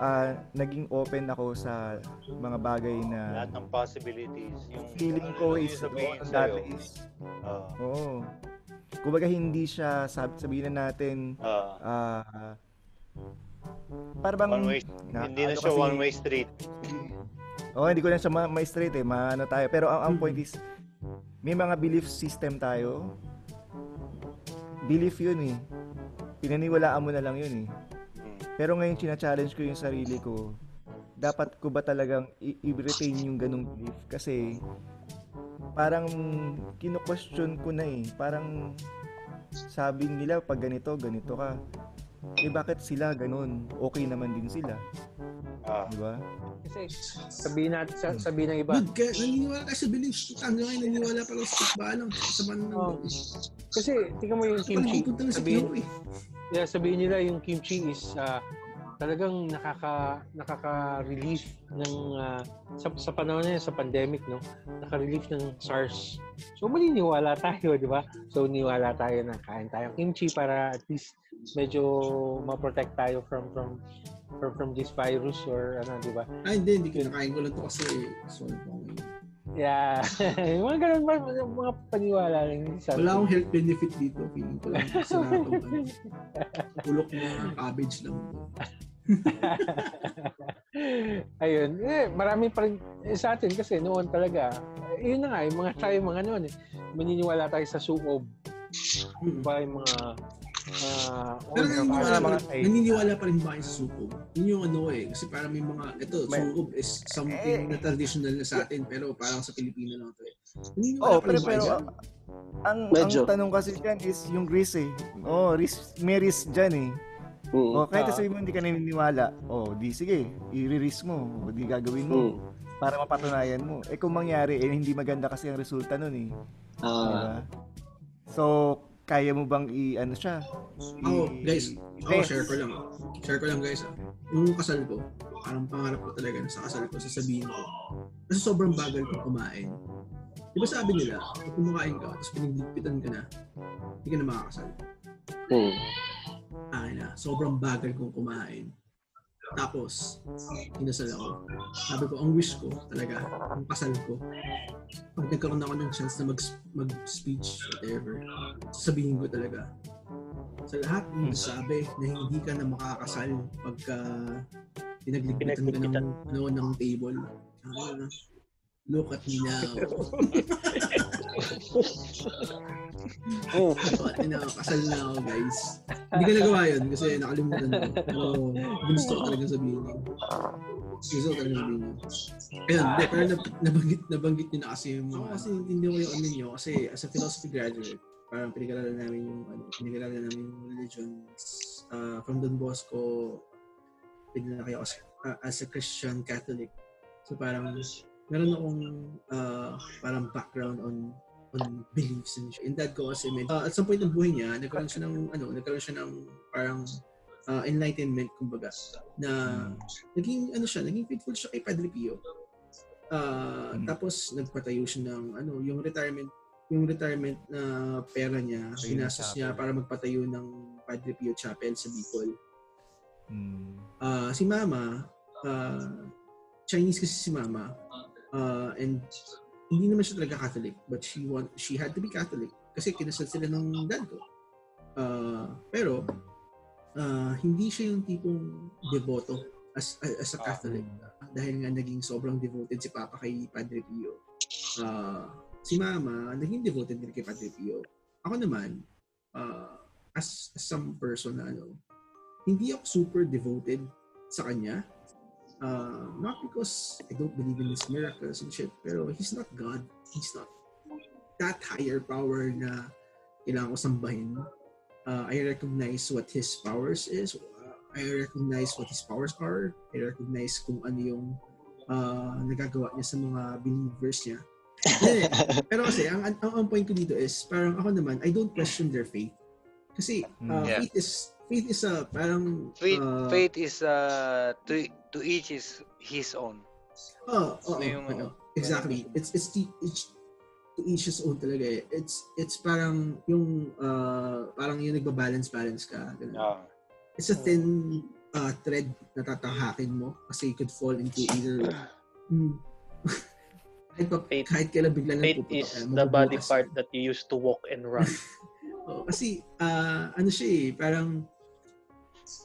ah, naging open ako sa mga bagay na lahat ng possibilities. Yung feeling ko ano is, oo, sa'yo. dati is, Ah. oo. Kumbaga hindi siya, sab sabihin na natin, Ah. ah, para bang, one way, na- hindi na ano siya kasi- one way street. Oo, hindi ko na siya ma- ma-straight eh. Maano tayo. Pero ang, ang point is, may mga belief system tayo. Belief yun eh. Pinaniwalaan mo na lang yun eh. Hmm. Pero ngayon, china-challenge ko yung sarili ko. Dapat ko ba talagang i-retain yung ganong belief? Kasi, parang kino-question ko na eh. Parang sabi nila pag ganito, ganito ka. Eh bakit sila ganun? Okay naman din sila. Ah. Di ba? Kasi sabihin natin, sa- sabihin ng iba, Dude, kaya naniniwala ka sa beliefs. Hanggang ngayon, naniniwala pa lang sa tikbalang. Sa man ng Oh. kasi tingnan mo yung kimchi. Sabihin, Pinoy. Yeah, sabihin nila yung kimchi is ah, talagang nakaka nakaka-relief ng ah, sa, sa panahon na sa pandemic no? Naka-relief ng SARS. So maniniwala tayo di ba? So niwala tayo na kain tayo kimchi para at least medyo ma-protect tayo from from from, from this virus or ano di ba? Ay, hindi, hindi kinakain ko lang to kasi ngayon. Yeah mga ganun mga, mga paniwala lang hindi sa Wala akong health benefit dito. Feeling ko lang sa lahat ng ano. Ulok na cabbage lang. Ayun, eh, marami pa rin eh, sa atin kasi noon talaga, eh, yun na nga, yung mga tayo mga noon, eh, maniniwala tayo sa suob. Mm. Ba yung mga ah, Pero naniniwala, pa, mga rin, naniniwala pa rin ba kayo sa sukob? Yun yung ano eh. Kasi parang may mga, ito, May- sukob is something Eh, na traditional na sa atin. Pero parang sa Pilipino lang ito eh. Naniniwala Oh, pa pero rin pero dyan? ang Medyo. ang tanong kasi diyan is yung risk eh. Oh, risk may risk diyan eh. Mm. Oh, kahit Ah. sabihin mo hindi ka naniniwala, oh, di sige, i-risk mo, o di gagawin mo Mm. para mapatunayan mo. Eh kung mangyari eh hindi maganda kasi ang resulta nun eh. Di Ah, ba? So, kaya mo bang i ano siya? Ako, I- guys, ako i-test? share ko lang. Share ko lang guys ah. Yung kasal ko, parang pangarap ko talaga sa kasal ko, sasabihin ko. Kasi sobrang bagal ko kumain. Di ba sabi nila, pag kumakain ka, tapos pinagligpitan ka na, hindi ka na makakasal. mm. Akin na, sobrang bagal kong kumain. Tapos, kinasal ako. Sabi ko, ang wish ko talaga, ang kasal ko, pag nagkaroon ako ng chance na mag, mag-speech, whatever, sasabihin ko talaga, sa lahat ng sabi na hindi ka na makakasal pagka pinagligpitan ka ng, ano, ng table. Ano look at me now. At me now, kasal na ako guys. Hindi ko nagawa yun kasi nakalimutan ko. Pero gusto ko talaga sabihin yun. Gusto ko talaga sabihin yun. Ayun, hindi, pero nab- nabanggit, nabanggit nyo na kasi yung mga, kasi hindi ko yung ano nyo, kasi as a philosophy graduate, parang pinag-aralan namin yung, ano, pinag-aralan namin yung religions uh, from Don Bosco pinalaki ako as, uh, as a Christian Catholic. So parang meron akong uh, parang background on on beliefs and shit. And dad ko kasi med- uh, at some point ng buhay niya, nagkaroon siya ng ano, nagkaroon siya ng parang uh, enlightenment kumbaga na naging ano siya, naging faithful siya kay Padre Pio. Uh, Mm. Tapos nagpatayo siya ng ano, yung retirement yung retirement na pera niya, ginastos niya para magpatayo ng Padre Pio Chapel sa Bicol. Mm. Ah, si Mama, ah, Chinese kasi si Mama. Ah, and hindi naman siya talaga Catholic, but she want she had to be Catholic kasi kinasal sila ng dad ko. Ah, pero ah, hindi siya yung tipong devoto as as a Catholic dahil nga naging sobrang devoted si Papa kay Padre Pio. Ah, si Mama naging devoted din kay Padre Pio. Ako naman ah, as, as some person na ano, hindi ako super devoted sa kanya. Uh, not because I don't believe in his miracles and shit, pero he's not God. He's not that higher power na kailangan ko sambahin. Uh, I recognize what his powers is. Uh, I recognize what his powers are. I recognize kung ano yung uh, nagagawa niya sa mga believers niya. Pero kasi, ang, ang, ang point ko dito is, parang ako naman, I don't question their faith. Kasi, uh, Mm. Yeah. faith is, faith is a, parang, Faith, uh, faith is uh, to to each is his own. Oh, oo, Ano yung oo. ano? exactly. It's it's the it's to each his own talaga eh. It's it's parang yung uh, parang yung nagba-balance balance ka. ganun. Ah. It's a thin uh, thread na tatahakin mo kasi you could fall into either mm, kahit, pa, Faith- kahit kailan bigla lang Faith puputok is ka, the body part that you use to walk and run. Oo, kasi ah, ano siya eh, parang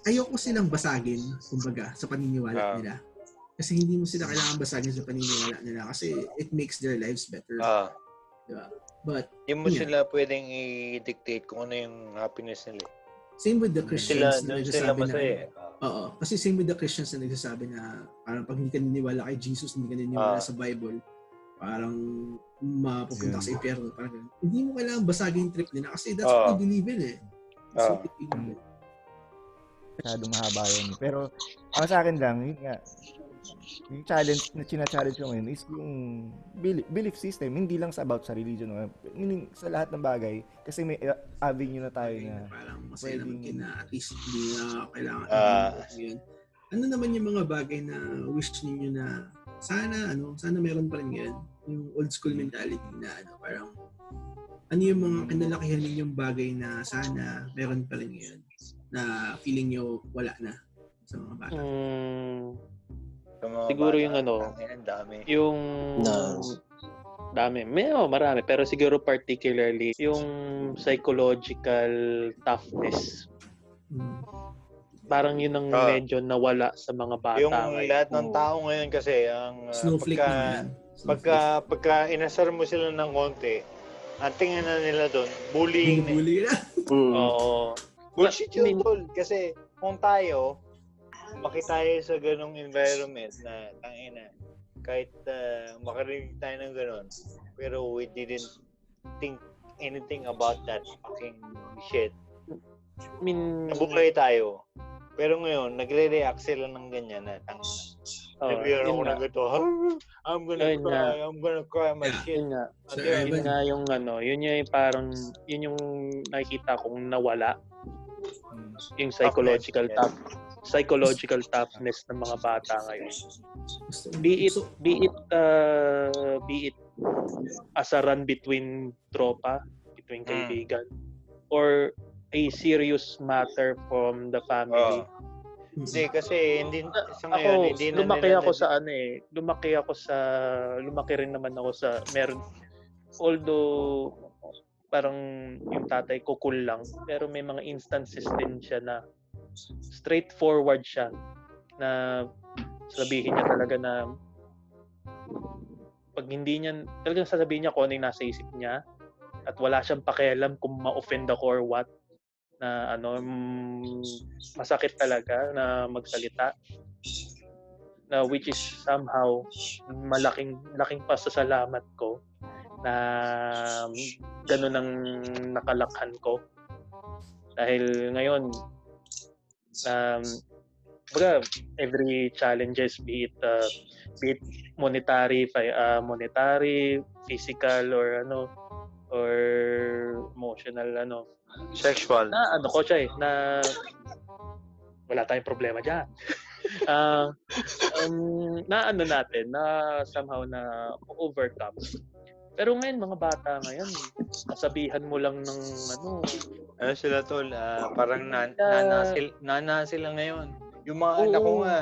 ayoko silang basagin, kumbaga, sa paniniwala Ah. nila. Kasi hindi mo sila kailangan basagin sa paniniwala nila kasi it makes their lives better. Ah. But Hindi mo Yeah. sila pwedeng i-dictate kung ano yung happiness nila. same with the Sila, Christians na doon sila nagsasabi na, masaya. eh. oo, kasi same with the Christians na nagsasabi na parang pag hindi ka naniniwala kay Jesus, hindi ka naniniwala Ah. sa Bible, parang mapupunta Yeah. sa impyerno. Parang. Hindi mo kailangan basagin yung trip nila kasi that's Ah. what they believe in eh. That's Ah. what they believe in. Masyadong mahaba yun. Pero, ang sa akin lang, yun nga, yung challenge na china-challenge ko ngayon is yung belief, belief system, hindi lang sa about sa religion, no? meaning sa lahat ng bagay, kasi may uh, avenue na tayo na parang masaya naman pwedeng- kina at least hindi na kailangan Ah. yun. Ano naman yung mga bagay na wish ninyo na sana ano, sana meron pa rin ngayon yung old school mentality na ano, parang ano yung mga kinalakihan ninyong bagay na sana meron pa rin ngayon na feeling nyo wala na sa mga bata. Mm, Sa mga Siguro bata, yung ano, dami. yung Nice. dami. May oh, marami pero siguro particularly yung psychological toughness. Mm. Parang yun ang Ah. medyo nawala sa mga bata. Yung ngayon. lahat ng tao ngayon kasi, ang uh, Snowflake pagka, naman. yan. pagka, pagka inasar mo sila ng konti, ang tingin na nila doon, bullying na. eh. Na. Mm. Oo. Bullshit I mean- yun, tol. Kasi kung tayo, lumaki tayo sa ganong environment na, tangina, kahit uh, makarinig tayo ng ganon, pero we didn't think anything about that fucking shit. I mean, Nabuhay tayo. Pero ngayon, nagre-react sila ng ganyan na, tangina. oh, Nabigyan yun ako nga. ng ganito. I'm gonna Ayun cry. nga. I'm gonna cry my Yeah. shit. Yun nga. So, Yun Yun nga yung ano, yun yung parang, yun yung nakikita kong nawala. Mm, Yung psychological Toughness, tough psychological toughness ng mga bata ngayon. Be it be it uh, be it as a run between tropa, between Mm. kaibigan or a serious matter from the family. Mm. Hindi, kasi hindi, sa ngayon, ako hindi na lumaki nila ako sa ano eh, lumaki ako sa lumaki rin naman ako sa meron although parang yung tatay ko cool lang pero may mga instances din siya na straightforward siya na sabihin niya talaga na pag hindi niya talagang sasabihin niya kung ano yung nasa isip niya at wala siyang pakialam kung ma-offend ako or what na ano mm, masakit talaga na magsalita na which is somehow malaking laking pasasalamat ko na ganun ang nakalakhan ko dahil ngayon um, baga, every challenges, be it, uh, be it monetary, uh, monetary, physical, or ano, or emotional, ano, Sexual. na ano ko siya eh, na wala tayong problema dyan. Ah, um, na ano natin, na somehow na overcome. Pero ngayon, mga bata ngayon, kasabihan mo lang ng ano, Ano sila tol, ah, parang na, nana, sila, nana sila ngayon. Yung mga anak ko Oo. nga,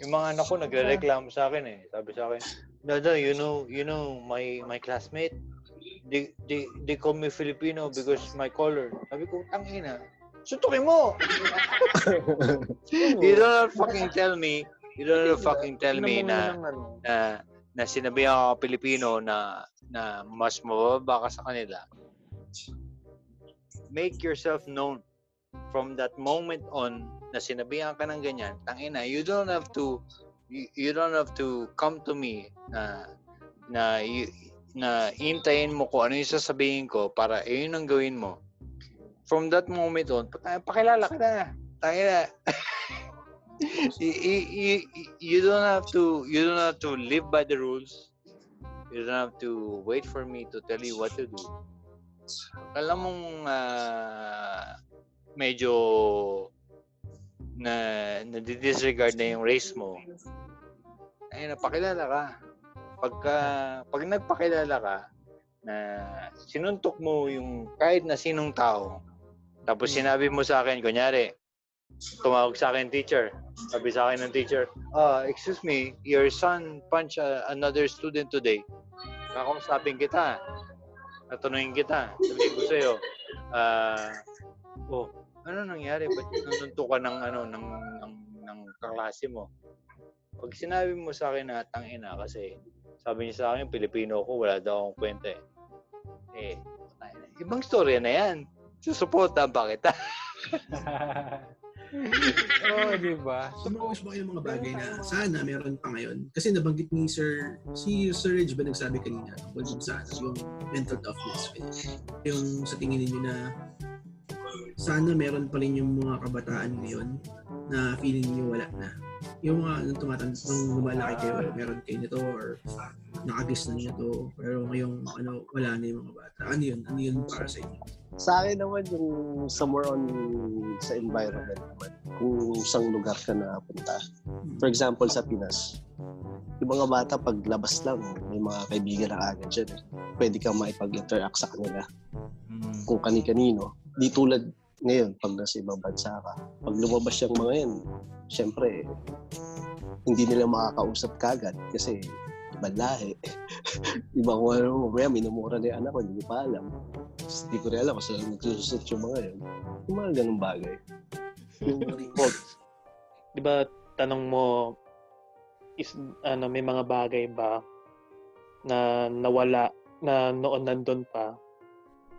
yung mga anak ko nagrereklamo sa akin eh. Sabi sa akin, Dada, you know, you know, my my classmate, they, they, they call me Filipino because my color. Sabi ko, tangina, suntukin mo! you don't fucking tell me, you don't fucking tell me na, ano, na, na sinabihan ako Pilipino na, na mas mababa ka sa kanila. Make yourself known from that moment on na sinabihan ka ng ganyan, tangina, you don't have to you, you don't have to come to me na na you, na hintayin mo ko ano yung sasabihin ko para yun ang gawin mo. From that moment on, pa- pakilala ka na. Tangina. you, you, you- don't have to you don't have to live by the rules. You don't have to wait for me to tell you what to do. Alam mong ah, medyo na na-disregard na yung race mo. Ay, napakilala ka. Pagka, pag nagpakilala ka, na sinuntok mo yung kahit na sinong tao, tapos sinabi mo sa akin, kunyari, tumawag sa akin teacher, sabi sa akin ng teacher, ah, excuse me, your son punched uh, another student today. Kakausapin kita. Tatanungin kita. Sabihin ko sa'yo, ah, oh, ano nangyari? Ba't nanuntukan ng, ano, ng, ng, ng kaklase mo? Pag sinabi mo sa akin na tangina kasi sabi niya sa akin, Pilipino ko, wala daw akong kwenta eh. Eh, ibang storya na yan. Susuporta ba kita? Oo, di ba? Sumawas ba kayo ng mga bagay na sana meron pa ngayon? Kasi nabanggit ni Sir, si Sir Reg ba nagsabi kanina tungkol dun sa yung mental toughness. Yung sa tingin ninyo na sana meron pa rin yung mga kabataan ngayon na feeling niyo wala na. Yung mga nung tumatanda, nung lumalaki kayo, meron kayo nito or nakagis na niyo to, pero ngayong ano, wala na yung mga bata. Ano yun? Ano yun para sa inyo? Sa akin naman yung somewhere on sa environment naman. Kung isang lugar ka na punta. For example, sa Pinas. Yung mga bata, pag labas lang, may mga kaibigan na agad dyan. eh. Pwede kang maipag-interact sa kanila. Mm. Kung kani-kanino. Di tulad ngayon, pag nasa ibang bansa ka. Pag lumabas yung mga yan, syempre, hindi nila makakausap kagad kasi ibang lahi. ibang kung ano, mamaya minumura na yung anak ko, hindi ko pa alam. Tapos Hindi ko rin alam kung saan nagsususot yung mga yun. Yung mga ganung bagay. Yung di ba tanong mo is ano may mga bagay ba na nawala na noon nandun pa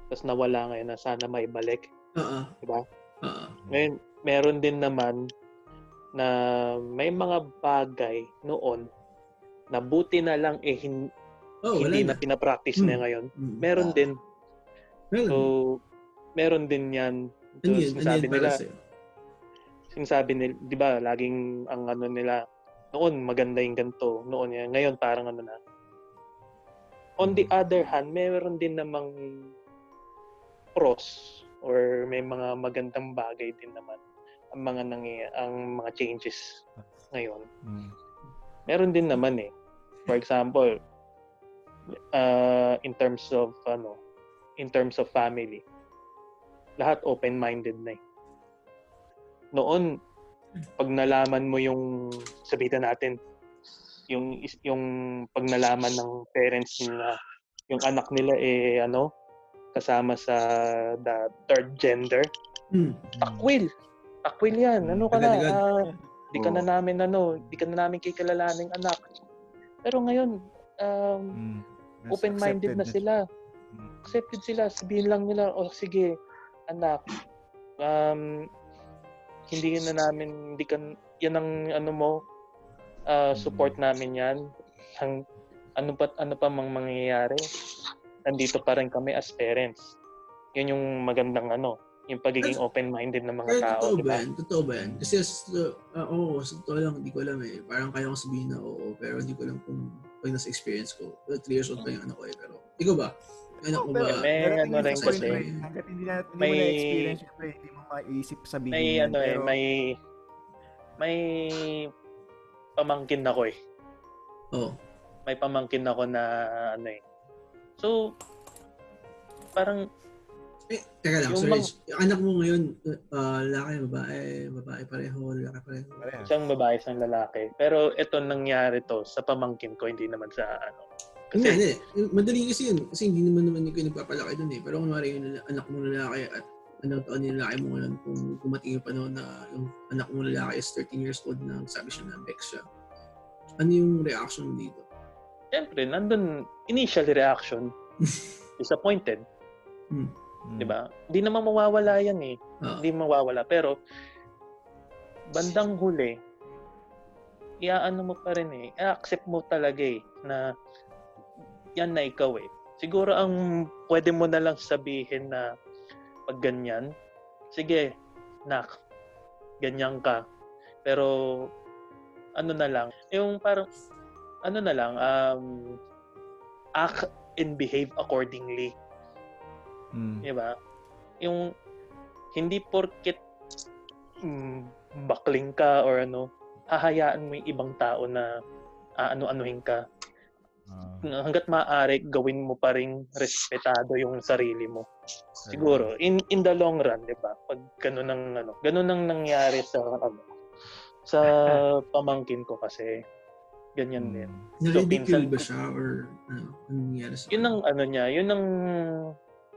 tapos nawala ngayon na sana maibalik Oo. di ba Oo. ngayon meron din naman na may mga bagay noon na buti na lang eh hin- Oh, hindi na. na pinapractice Hmm. na ngayon Mm. meron din Meron. so meron din yan ano yun? Ano yun para nila sa'yo? sinasabi nila, 'di ba, laging ang ano nila noon maganda yung ganito, noon yan. Ngayon parang ano na. On the other hand, mayroon din namang pros or may mga magandang bagay din naman ang mga nangyay ang mga changes ngayon. Mm. Meron din naman eh. For example, uh, in terms of ano, in terms of family, lahat open-minded na eh. Noon, pag nalaman mo yung sabihin natin, yung is- yung pag nalaman ng parents nila, yung anak nila eh ano, kasama sa the third gender, Hmm. takwil. Takwil yan. Ano ka na? Ah, di ka na namin ano, di ka na namin kikilalaning anak. Pero ngayon, um, Mm. Open-minded na sila. Mm. Accepted sila. Sabihin lang nila, oh sige, anak, um, hindi na namin, hindi ka, yan ang ano mo, ah, support namin yan. Hang, ano pa, ano pa mang mangyayari, nandito pa rin kami as parents. Yun yung magandang ano. Yung pagiging open-minded ng mga tao, totoo di ba yan? Totoo ba yan? Kasi uh, uh, oo, sa totoo lang, hindi ko alam eh. Parang kaya kong sabihin na oo, pero hindi ko alam kung pag nasa experience ko. Well, 3 years old pa yung anak ko eh, pero ikaw ba? Anak mo ba? May ano rin kasi, hanggat hindi na, hindi mo may- na-experience, syempre, hindi mo maiisip sabihin may yan. ano eh, pero, may may pamangkin ako eh. Oo. May pamangkin ako na ano eh. So, parang Eh, teka lang, sorry. Yung anak mo ngayon, uh, lalaki, babae, babae pareho, lalaki pareho. Pareho. siyang babae, siyang lalaki. Pero ito nangyari to sa pamangkin ko, hindi naman sa ano. Hindi, Kasi, hindi. Madali kasi yun. Kasi hindi naman naman yung nagpapalaki dun eh. Pero kung mara yung anak mo lalaki at anong taon yung lalaki mo ngayon kung dumating yung panahon na yung anak mo lalaki is 13 years old na sabi siya na Bex siya. Ano yung reaction mo dito? syempre, nandun, initial reaction, disappointed, Mm. di ba? Hindi naman mawawala yan eh. Ah, Hindi mawawala. Pero, bandang huli, iaano mo pa rin eh. I-accept mo talaga eh, na yan na ikaw eh. Siguro ang pwede mo na lang sabihin na pag ganyan, sige, nak, ganyan ka. Pero, ano na lang, yung parang, ano na lang, um, act and behave accordingly. Mm. Di ba? Yung hindi porket mm, bakling ka or ano, hahayaan mo yung ibang tao na aano-anuhin ka. Ah, Hanggat maaari, gawin mo pa rin respetado yung sarili mo. Siguro, in in the long run, di ba? Pag ganun ang ano, ganun ang nangyari sa ano, sa pamangkin ko kasi ganyan din. Mm. na-ridicule pinsan- ba siya or ano? Nangyari sa Yun ang ano niya, yun ang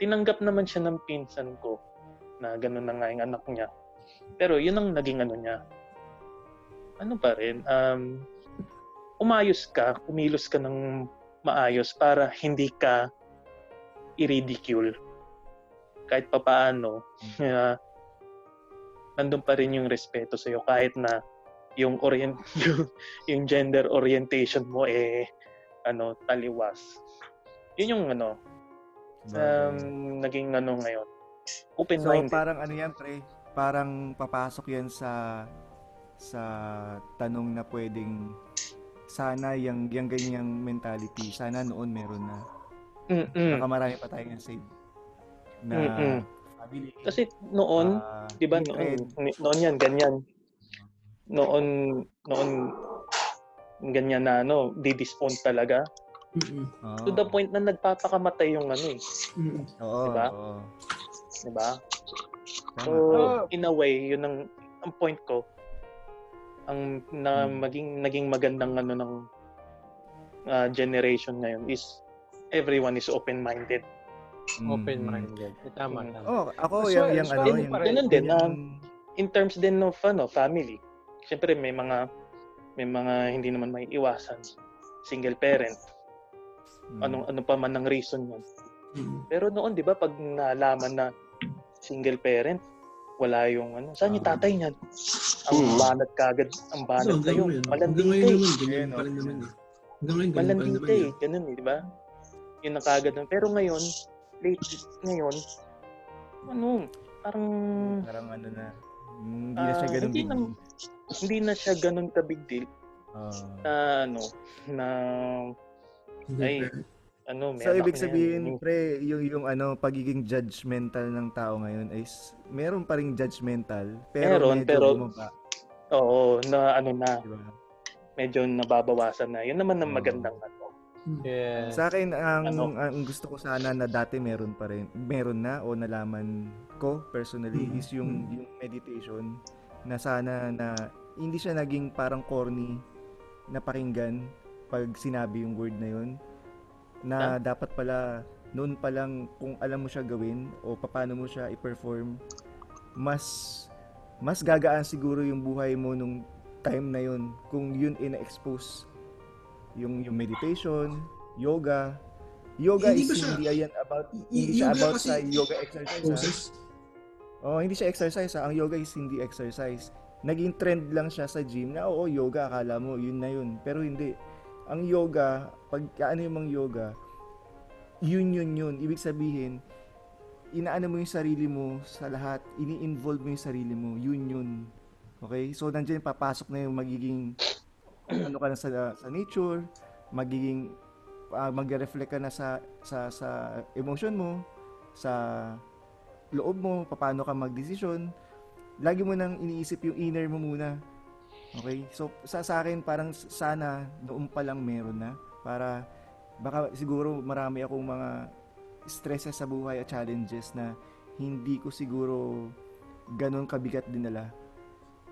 tinanggap naman siya ng pinsan ko na ganun na nga yung anak niya. Pero yun ang naging ano niya. Ano pa rin, um, umayos ka, kumilos ka ng maayos para hindi ka i-ridicule. Kahit papaano, uh, nandun pa rin yung respeto sa'yo kahit na yung orient yung, yung gender orientation mo eh ano taliwas. Yun yung ano um, naging ano ngayon. Open So parang ano yan pre, parang papasok yan sa sa tanong na pwedeng sana yung, yung ganyang mentality, sana noon meron na. Mm-mm. Baka marami pa tayong save na Mm-mm. family. Kasi noon, ah, 'di ba noon, noon yan ganyan. Noon noon ganyan na ano, didispond talaga. Mm-mm. Oo. To the point na nagpapakamatay yung ano eh, Mm-mm. Oo, Diba? oo. 'di ba? Tama. So, in a way, yun ang, ang point ko. Ang na Hmm. maging naging magandang ano ng ah, generation ngayon is everyone is open-minded. Mm, Open-minded. Eh, Tama, Mm. tama. Oh, ako So, yung, yung so ano, ano yung? Ganun din, yung- In terms din of ano, family. Siyempre may mga may mga hindi naman may iwasan. Single parent. Mm, Anong ano pa man ang reason yan. Mm-mm. Pero noon 'di ba pag nalaman na single parent, wala yung ano, saan yung tatay niyan? Ang Mm. banat kagad, ang So, banat hanggang kayo. ngayon, hanggang Malandi ngayon ka eh. naman, eh. Hanggang ngayon, ganyan pa rin Malandi naman ka eh. Ganun eh, di ba? Yun ang kagad. Pero ngayon, late ngayon, ano, parang Parang ano na, hindi na siya Ah, ganun hindi big na- deal. hindi na siya ganun ka big deal Ah. na ano, na Ay, ano, may So ibig yan. sabihin, Yung- pre, yung yung ano pagiging judgmental ng tao ngayon is meron pa ring judgmental, pero Meron, medyo pero- bumaba, Oo, na ano na, di ba? medyo nababawasan na. Yun naman ang magandang ano. Yes. Sa akin ang, Ano? ang gusto ko sana na dati meron pa rin, meron na o nalaman ko personally Mhm. is yung yung meditation na sana na hindi siya naging parang corny na pakinggan pag sinabi yung word na yun na dapat pala noon pa lang kung alam mo siya gawin o paano mo siya i-perform mas mas gagaan siguro yung buhay mo nung time na yun kung yun ina-expose yung yung meditation, yoga. Yoga Hindi is ba siya- hindi yan about Y- hindi siya about sa yoga exercise. Oh, hindi siya exercise. ah. Ang yoga is hindi exercise. Naging trend lang siya sa gym na oo, yoga akala mo yun na yun. Pero hindi. Ang yoga, pag ano yung yoga, yun yun yun. Ibig sabihin, inaano mo yung sarili mo sa lahat, ini-involve mo yung sarili mo, yun yun. Okay? So, nandiyan papasok na yung magiging, ano ka na sa, sa nature, magiging, uh, magre-reflect ka na sa, sa, sa emotion mo, sa loob mo, paano ka magdesisyon. Lagi mo nang iniisip yung inner mo muna. Okay? So, sa, sa akin, parang sana noon pa lang meron na para baka siguro marami akong mga stresses sa buhay at challenges na hindi ko siguro ganun kabigat dinala.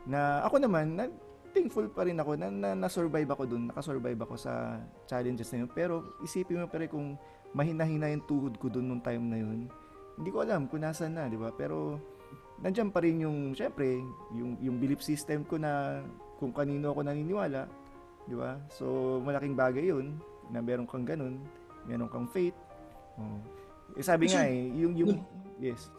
Na ako naman, na, thankful pa rin ako na, na, na-survive ako dun, nakasurvive ako sa challenges na yun. Pero isipin mo pa rin kung mahina-hina yung tuhod ko dun nung time na yun. Hindi ko alam kung nasan na, di ba? Pero nandiyan pa rin yung, syempre, yung, yung belief system ko na kung kanino ako naniniwala, di ba? So, malaking bagay yun na meron kang ganun, meron kang faith. Oh. Eh, sabi nga eh, yung, yung, yes.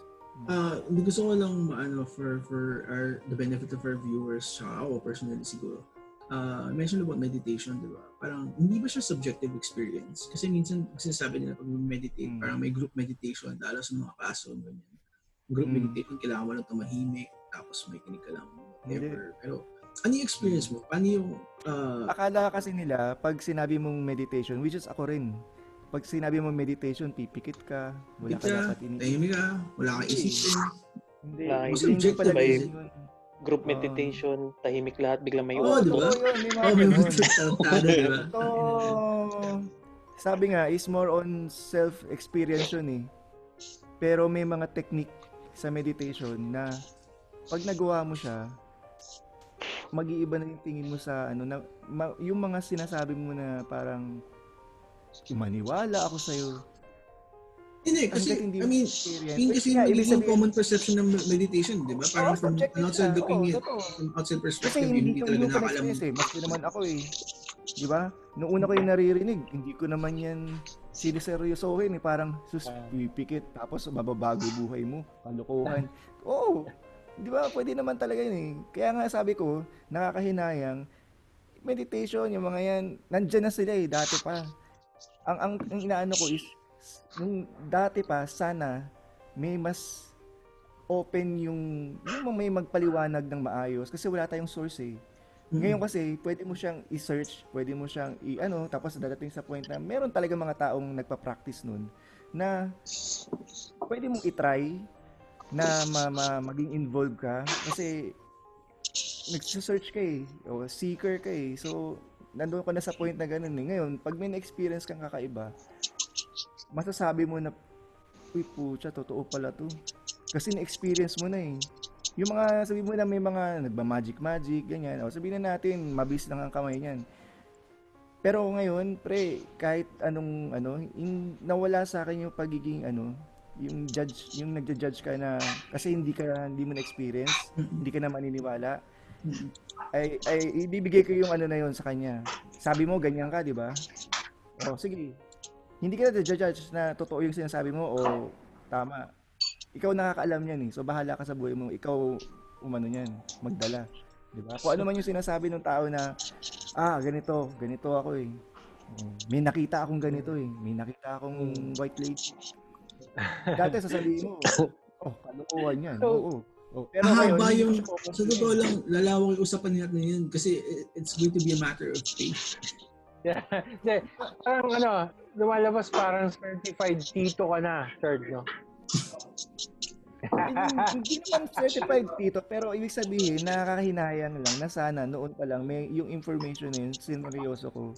Uh, gusto ko lang maano for for our, the benefit of our viewers sa ako personally siguro. Uh, mention about meditation, di ba? Parang hindi ba siya subjective experience? Kasi minsan sinasabi nila pag meditate, mm. parang may group meditation, lalo sa mga kaso, ganyan. Group mm. meditation, kailangan mo lang tumahimik, tapos may kinig ka lang, whatever. Pero ano yung experience mo? Paano yung... Uh... Akala kasi nila, pag sinabi mong meditation, which is ako rin, pag sinabi mong meditation, pipikit ka, wala ka dapat iniisip. Tahimik ka, wala kang isipin. Hindi, hindi, hindi pala may group meditation, uh, tahimik lahat, biglang may oh, di ba? Oo, may mga tarantado, di ba? So, sabi nga, is more on self-experience yun eh. Pero may mga technique sa meditation na pag nagawa mo siya, mag-iiba na yung tingin mo sa ano na ma, yung mga sinasabi mo na parang maniwala ako sa iyo. Hindi, kasi, hindi I mean, yun kasi yung magiging common perception ng meditation, di ba? Parang oh, from an outside looking oh, it, from outside perspective, kasi hindi, hindi talaga nakakalam. Eh. Maski naman ako eh. Di ba? Noong una ko yung naririnig, hindi ko naman yan siniseryosohin eh. Parang, sus, pipikit, tapos mababago buhay mo. Kalokohan. Oo. Oh, Di ba? Pwede naman talaga yun eh. Kaya nga sabi ko, nakakahinayang, meditation, yung mga yan, nandyan na sila eh, dati pa. Ang, ang, ang inaano ko is, nung dati pa, sana, may mas open yung, yung may magpaliwanag ng maayos. Kasi wala tayong source eh. Ngayon kasi, pwede mo siyang i-search, pwede mo siyang i-ano, tapos dadating sa point na meron talaga mga taong nagpa-practice nun na pwede mong i-try, na ma- ma- maging involved ka kasi nagse-search ka eh o seeker ka eh. So nandoon ka na sa point na ganun eh. Ngayon pag may na-experience kang kakaiba masasabi mo na uy pucha totoo pala to. Kasi na-experience mo na eh yung mga sabi mo na may mga nagba-magic magic ganyan. O sabihin na natin mabis lang ang kamay niyan. Pero ngayon pre kahit anong ano in, nawala sa akin yung pagiging ano yung judge yung nagja-judge ka na kasi hindi ka hindi mo na experience hindi ka na maniniwala. Ay ay ibibigay ko yung ano na yon sa kanya. Sabi mo ganyan ka di ba? Oh sige. Hindi ka na judge na totoo yung sinasabi mo o tama ikaw nakakaalam niyan eh so bahala ka sa buhay mo ikaw umano niyan magdala di ba kung ano man yung sinasabi ng tao na ah ganito ganito ako eh may nakita akong ganito eh may nakita akong white lady Dati sasabihin mo, oh, kalokohan yan. Oo. Oh, oh. Pero Haba yung, sa totoo lang, lalawak yung usapan natin yun kasi it's going to be a matter of faith. Yeah. yeah. Parang ano, lumalabas parang certified tito ka na, third, no? Hindi naman certified tito, pero ibig sabihin, nakakahinayang lang na sana noon pa lang may yung information na yun, sineryoso ko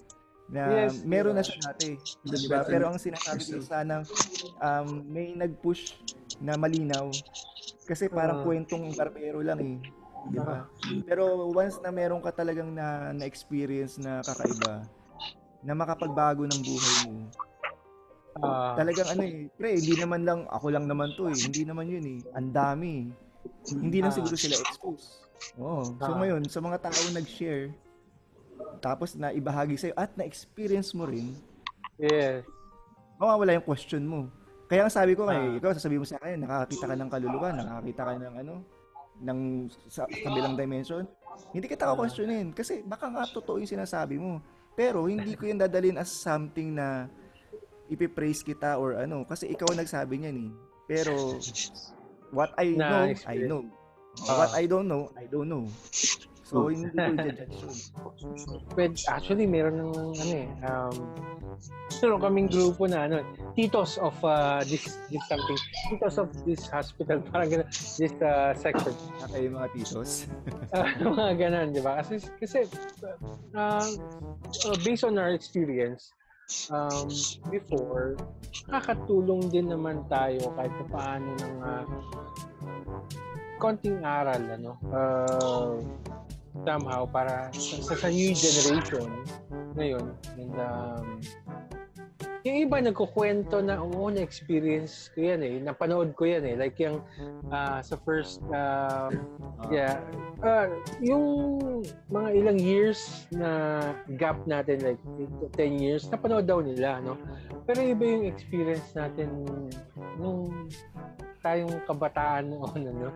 na yes, meron na siya dati. Diba? Pero ang sinasabi ko sana um, may nag-push na malinaw kasi parang uh, kwentong barbero lang eh. Di ba? Pero once na meron ka talagang na, na-experience na kakaiba, na makapagbago ng buhay mo, uh, talagang ano eh, pre, hindi naman lang, ako lang naman to eh, hindi naman yun eh, ang dami Hindi lang siguro sila exposed. Oh, so ngayon, sa mga tao nag-share, tapos na ibahagi sa'yo at na-experience mo rin, yes. mawawala yung question mo. Kaya ang sabi ko ah. ikaw sasabihin mo sa akin, nakakita ka ng kaluluwa, nakakita ka ng ano, ng sa kabilang dimension. Hindi kita ka-questionin kasi baka nga totoo yung sinasabi mo. Pero hindi ko yung dadalhin as something na ipipraise kita or ano kasi ikaw nagsabi niyan eh. Pero what I know, I experience. know. Ah. what I don't know, I don't know. So, hindi ko i-judge yun. But actually, meron ng ano eh, um, meron kaming grupo na ano, titos of uh, this this something, titos of this hospital, parang gano'n, this uh, section. Saka yung mga titos. Ah, mga ganun, di ba? Kasi, kasi uh, uh, based on our experience, um, before, nakakatulong din naman tayo kahit pa paano ng uh, konting aral, ano, uh, somehow para sa, sa, sa new generation ngayon and um, yung iba nagkukwento na oo na-experience ko yan eh. Napanood ko yan eh. Like yung ah, sa first ah, yeah. Ah, yung mga ilang years na gap natin like 10 years napanood daw nila no? Pero iba yung experience natin nung tayong kabataan noon ano?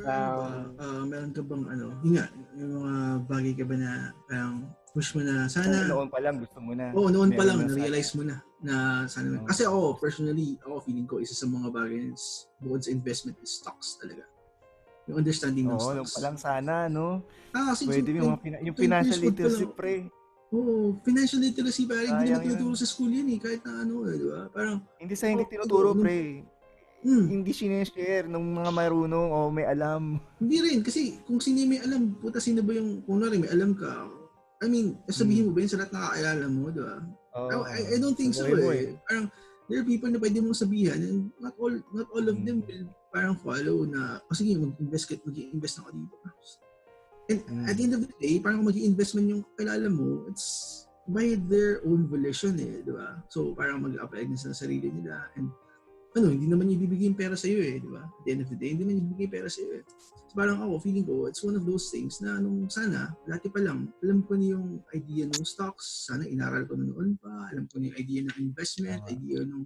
Ano ba, ah, meron ka bang ano, yun nga, yung mga bagay ka ba na parang push mo na sana, Noon pa lang, gusto mo na. Oo, noon pa lang, na na-realize mo na na sana. Oo. Kasi ako, personally, ako feeling ko, isa sa mga bagay is, bukod sa investment is stocks talaga. Yung understanding ng Oo, noon stocks. pa lang sana, no? Ah, kasi Pwede yung, pina- yung financial literacy, pre. Oo, financial literacy, parang hindi naman tinuturo sa school yan eh, kahit na ano, eh, di ba? Parang, Hindi sa hindi Oo, tinuturo, oo, pre. hmm, Hindi sineshare ng mga marunong o may alam. hindi rin. Kasi kung sino yung may alam, puta sino ba yung, kung nari may alam ka, I mean, sabihin mo ba yun sa lahat na kakilala mo, di ba? Oo. I, I don't think so mo eh. Parang, there are people na pwede mong sabihan and not all not all of Hmm. them will parang follow na, o sige, mag-invest ka, mag-invest ako dito. And Hmm. at the end of the day, parang mag invest man yung kilala mo, it's by their own volition eh, di ba? So, parang mag-apply din sa sarili nila and ano, hindi naman niya ibibigay yung pera sa iyo eh, di ba? At the end of the day, hindi naman niya ibibigay yung pera sa iyo eh. So, parang ako, feeling ko, it's one of those things na nung sana, dati pa lang, alam ko na yung idea ng stocks, sana inaral ko na noon pa, alam ko na yung idea ng investment, Ah. idea ng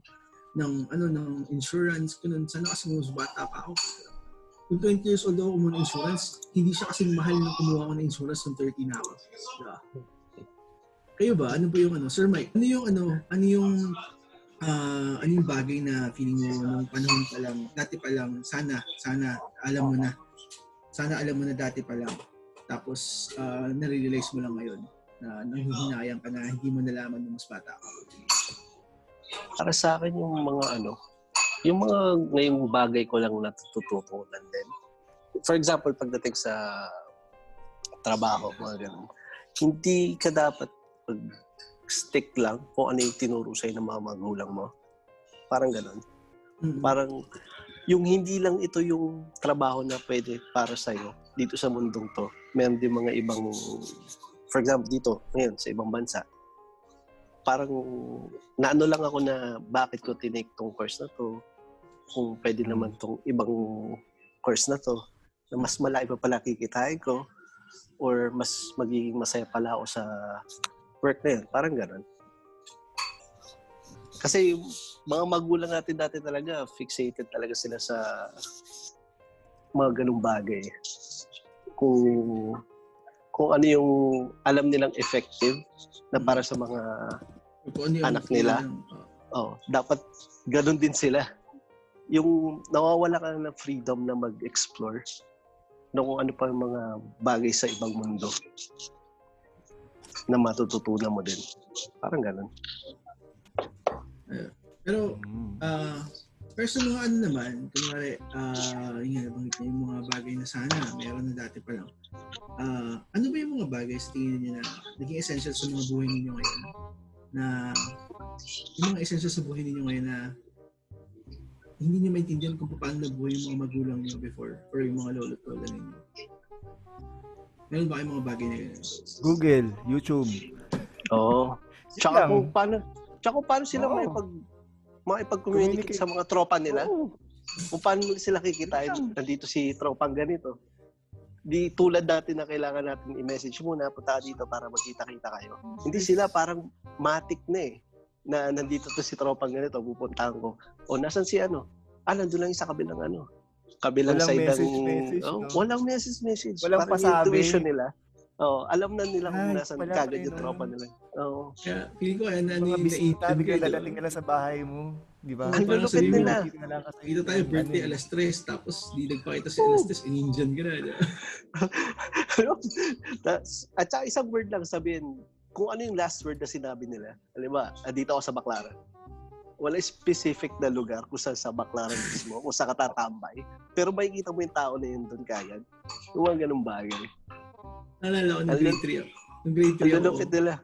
ng ano ng insurance ko nun. Sana kasi nung bata pa ako. Kung 20 years old ako kumuha ng insurance, hindi siya kasing mahal nung kumuha ko ng insurance nung 30 na ako. Diba? Kayo ba? Ano ba yung ano? Sir Mike, ano yung ano? Ano yung ah, ano yung bagay na feeling mo nung panahon pa lang, dati pa lang, sana, sana, alam mo na. Sana alam mo na dati pa lang. Tapos, uh, nare-realize mo lang ngayon na nanghihinayang ka na hindi mo nalaman nung mas bata ka. Para sa akin yung mga ano, yung mga ngayong bagay ko lang natututunan din. For example, pagdating sa trabaho, mga ganun. Hindi ka dapat pag stick lang kung ano yung tinuro sa'yo ng mga magulang mo. Parang ganun. Mm. Parang yung hindi lang ito yung trabaho na pwede para sa'yo dito sa mundong to. Meron din mga ibang, for example, dito, ngayon, sa ibang bansa, parang naano lang ako na bakit ko tinake tong course na to kung pwede naman tong ibang course na to na mas malaki pa pala kikitain ko or mas magiging masaya pala ako sa work na yun. Parang ganun. Kasi mga magulang natin dati talaga, fixated talaga sila sa mga ganung bagay. Kung kung ano yung alam nilang effective na para sa mga Kung ano Anak nila? feeling ng- oh, dapat ganun din sila. Yung nawawala ka ng freedom na mag-explore na kung ano pa yung mga bagay sa ibang mundo na matututunan mo din. Parang ganun. Pero, ah pero sa mga ano naman, kunwari, ah yun nabanggit niya yung mga bagay na sana, meron na dati pa lang. Ah ano ba yung mga bagay sa tingin niyo na naging essential sa mga buhay ninyo ngayon? Na, yung mga essential sa buhay ninyo ngayon na hindi niyo maintindihan kung paano nabuhay yung mga magulang niyo before or yung mga lolo at lola ninyo. Meron ba kayong mga bagay na yun? Google, YouTube. Oo. Yun Tsaka lang. kung paano, tsaka kung paano sila Oo. makipag, makipag-communicate Communicate. sa mga tropa nila. Oo. Kung paano sila kikitain, nandito si tropang ganito. Di tulad dati na kailangan natin i-message muna, punta ka dito para magkita-kita kayo. Hindi sila parang matik na eh. Na nandito to si tropang ganito, pupuntahan ko. O, nasan si ano? Ah, nandun lang yung sa kabilang ano. Kabilang Walang side message, ng... message, Oh, no? Walang message, message. Walang parang yung pasabi. intuition nila. Oo, alam na nila kung nasan kagad yung tropa nila. Oo. Kaya feeling ko, ano, ano Mga yung bisita, bigla dadating nila sa bahay mo. Di ba? Ang lulupit nila. Dito na lang kasi. Dito tayo, birthday Ano eh. alas 3, tapos di nagpakita si alas 3, in-Indian ka na. At saka isang word lang sabihin, kung ano yung last word na sinabi nila. Alam ba, dito ako sa Baclaran. Wala specific na lugar kung saan sa Baclaran mismo, kung saan ka tatambay. Pero makikita mo yung tao na yun doon kagad. Yung mga ganung bagay. Naalala ko nung grade 3 ako. Nung grade 3 Ang ako, nila.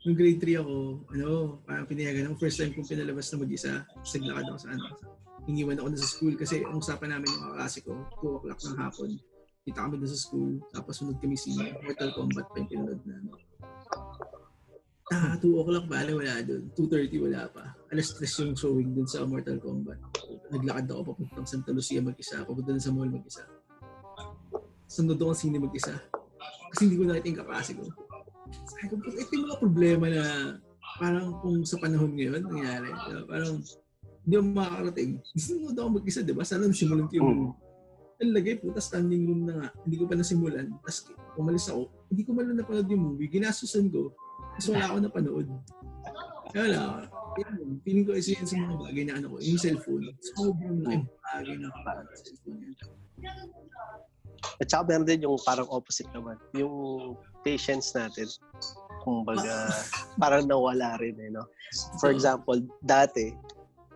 nung grade 3 ako, ano, parang pinayagan ako. First time kong pinalabas na mag-isa. Saglakad ako sa ano. Iniwan ako na sa school kasi ang usapan namin ng kaklase ko, 2 o'clock ng hapon. Kita kami doon sa school. Tapos sunod kami si Mortal Kombat pa yung pinanood na. Ah, 2 o'clock bale wala doon. 2.30 wala pa. Alas 3 yung showing doon sa Mortal Kombat. Naglakad ako papuntang Santa Lucia mag-isa. Papunta sa mall mag-isa. Sunod ako sine mag-isa. Kasi hindi ko nakita yung kaklase ko. Sabi ko, ito yung mga problema na parang kung sa panahon ngayon nangyari. diba? Parang hindi ako makakarating. Sinunod ako mag-isa, di ba? Sana nasimulan ko yung Mm. ang lagay po, tas standing room na nga. Hindi ko pa nasimulan. Tapos umalis ako. Hindi ko man lang napanood yung movie. Ginasusan ko. Tapos wala ako napanood. Kaya wala. Yun, feeling ko isa yan sa mga bagay na ano ko. Yung cellphone. Sobrang laking bagay na sa cellphone yan. At saka meron din yung parang opposite naman. Yung patience natin. Kumbaga, parang nawala rin eh, no? For example, dati,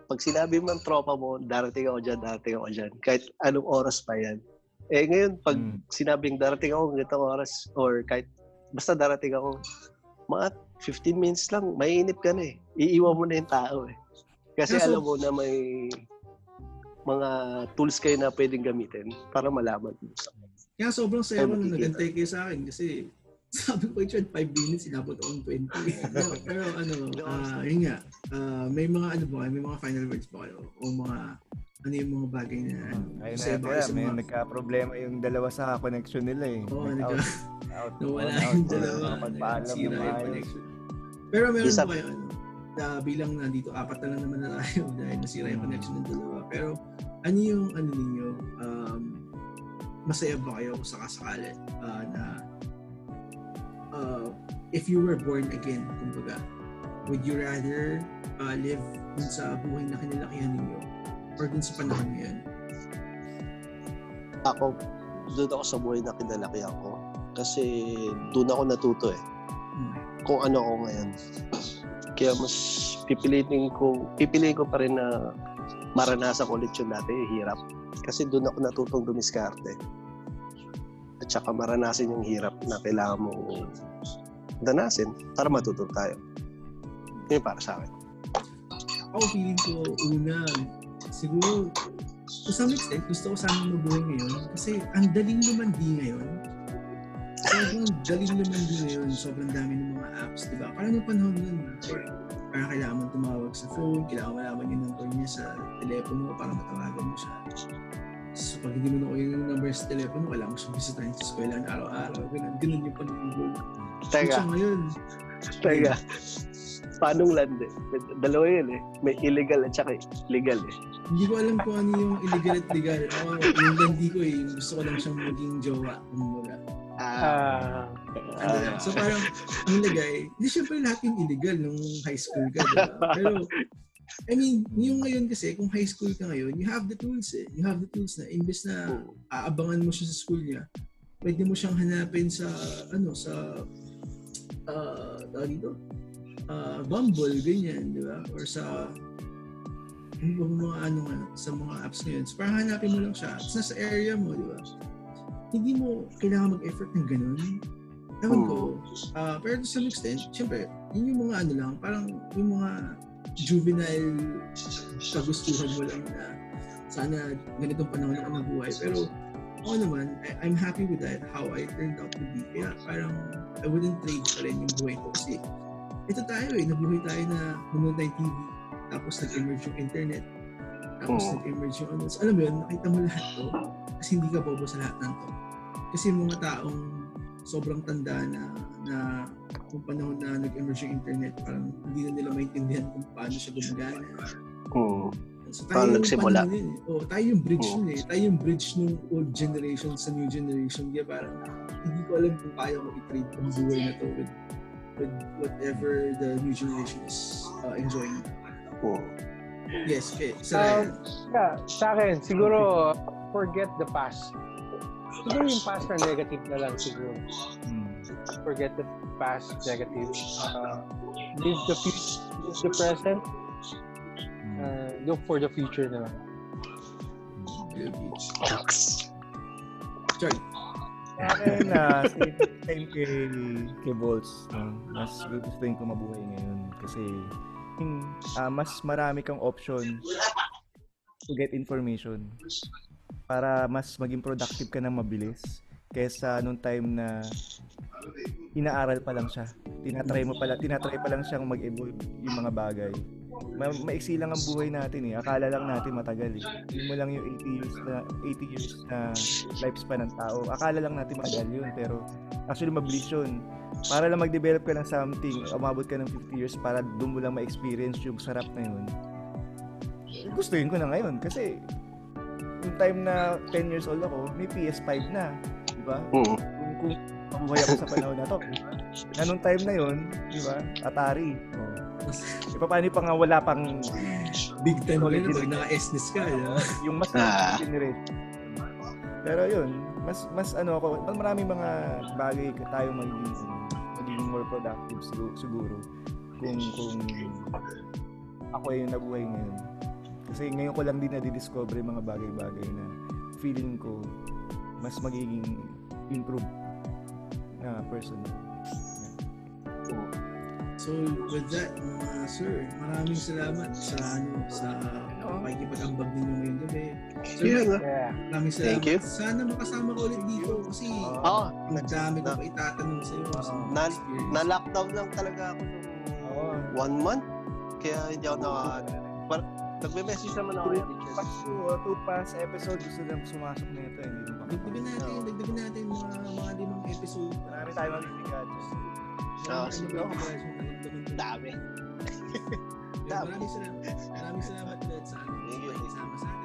pag sinabi mo ng tropa mo, darating ako dyan, darating ako dyan, kahit anong oras pa yan. Eh ngayon, pag Mm. sinabing darating ako ganitong oras, or kahit basta darating ako, mga 15 minutes lang, mainip ka na eh. Iiwan mo na yung tao eh. Kasi Kaso- alam mo na may mga tools kayo na pwedeng gamitin para malaman mo. Kaya sobrang saya Ay, mo makikita. nagantay kayo sa akin kasi sabi ko, Richard, 5 minutes, inabot akong 20. pero, pero ano, ah yun nga, ah, may mga ano ba, may mga final words ba kayo? O mga, ano yung mga bagay na, ano, Ayun na, kaya sa may mga, nagka-problema yung dalawa sa connection nila eh. Oo, Like, nagka- out, nawala out, yung dalawa, ng yung maayos. connection. Pero meron Isa- kayo, ano, na bilang nandito, apat na lang naman na tayo dahil nasira yung connection ng dalawa. Pero, ano yung, ano ninyo, um, masaya ba kayo kung sakasakali ah, na uh, if you were born again, kumbaga, would you rather uh, live dun sa buhay na kinalakihan ninyo or dun sa panahon ngayon? Ako, doon ako sa buhay na kinalaki ako. Kasi doon ako natuto eh. Hmm. Kung ano ako ngayon. Kaya mas pipiliin ko, pipiliin ko pa rin na maranasan ko ulit yung dati, hirap. Kasi doon ako natutong dumiskarte. At saka maranasan yung hirap na kailangan mong danasin para matuto tayo. Yun para sa akin. Ako feeling ko, una, siguro, to some extent, gusto ko sana mabuhay ngayon kasi ang daling lumandi ngayon. Sobrang daling lumandi ngayon, sobrang dami ng mga apps, di ba? Parang nung panahon nun, parang kailangan mo tumawag sa phone, kailangan malaman yung number niya sa telepono para matawagan mo siya. So pag hindi mo na yung number sa telepono, kailangan mo siya bisitahin sa eskwela araw-araw. Ganun, ganun yung panunggol. Teka, So ngayon, teka. Paanong landi? Dalawa yun eh. May illegal at saka legal eh. Hindi ko alam kung ano yung illegal at legal. Ako, yung landi ko eh, gusto ko lang siyang maging jowa. Kumbaga. Ah, Ano lang. So parang, yung lagay, hindi syempre lahat yung illegal nung high school ka, diba? Pero, I mean, yung ngayon kasi, kung high school ka ngayon, you have the tools eh. You have the tools na, imbes na aabangan mo siya sa school niya, pwede mo siyang hanapin sa, ano, sa, uh, tawag dito, uh, Bumble, ganyan, di ba? Or sa, ano ba mga ano nga, sa mga apps ngayon. So, parang hanapin mo lang siya. It's nasa area mo, di ba? Hindi mo kailangan mag-effort ng ganun. Ewan ko. Ah, pero to some extent, syempre, yun yung mga ano lang, parang yung mga juvenile kagustuhan mo lang na sana ganitong panahon ako nabuhay. Pero ako naman, I- I'm happy with that, how I turned out to be. Kaya parang I wouldn't trade pa rin yung buhay ko. Kasi ito tayo eh, nabuhay tayo na nanonood tayong TV, tapos nag-emerge yung internet, tapos Oo. nag-emerge yung ano. So, alam mo yun, nakita mo lahat to, kasi hindi ka bobo sa lahat ng to. Kasi yung mga taong sobrang tanda na na kung panahon na nag-emerge yung internet, parang hindi na nila maintindihan kung paano siya gumagana. Hmm. So Paano yung nagsimula? yun eh. Oh, tayo yung bridge yun eh. Tayo yung bridge ng old generation sa new generation. Kaya parang hindi ko alam kung kaya ko i-trade ang buhay na to with, with whatever the new generation is uh, enjoying. Oo. Yes, okay. Um, Sa yeah, sa akin, siguro, forget the past. Siguro yung past na negative na lang siguro. Hmm. Forget the past negative. Uh, live the future, live the present. Hmm. Uh, look for the future na lang. Sorry. Sa akin, na same, same kay, kay Bolts. No? Mas gustuin ko mabuhay ngayon kasi ah, mas marami kang option to get information para mas maging productive ka ng mabilis kaysa nung time na inaaral pa lang siya. Tinatry mo pala, tinatry pa lang siyang mag-evolve yung mga bagay. Ma maiksi lang ang buhay natin eh. Akala lang natin matagal eh. Yun mo lang yung 80 years na 80 years na lifespan ng tao. Akala lang natin matagal yun pero actually mabilis yun. Para lang mag-develop ka ng something, umabot ka ng 50 years para doon mo lang ma-experience yung sarap na yun. Gustuin ko na ngayon kasi yung time na 10 years old ako, may PS5 na. Di ba? Oo. kung, kung mabuhay ako sa panahon na to. Na nung time na yun, di ba? Atari. Oh. E paano pa nga wala pang Big time yun pag naka-SNES ka. You know? yung mas Ah. generation. Pero yun, mas mas ano ako, maraming mga bagay ka tayo magiging magiging more productive siguro, siguro kung kung ako yung nabuhay ngayon. Kasi ngayon ko lang din na-discover yung mga bagay-bagay na feeling ko mas magiging improve na person. So with that, mga sir, maraming salamat sa ano sa pakikipag-ambag ninyo ngayong gabi. Sir, Yeah. Yeah. maraming salamat. Thank you. Sana makasama ka ulit dito kasi Oo. ang dami ko na- pa itatanong sa iyo sa Na- experience. Na-lockdown lang talaga ako nung Oo. one month. Kaya hindi ako naka... Par- Nagme-message naman ako Richard. Pag two, two past episode, gusto lang sumasok na ito. Dagdagan natin, dagdagan natin mga mga limang episode. Marami tayo mabibigat. Tayong mga episode. Dami. Dami. Maraming salamat. Maraming salamat ulit sa you. Isama sa atin.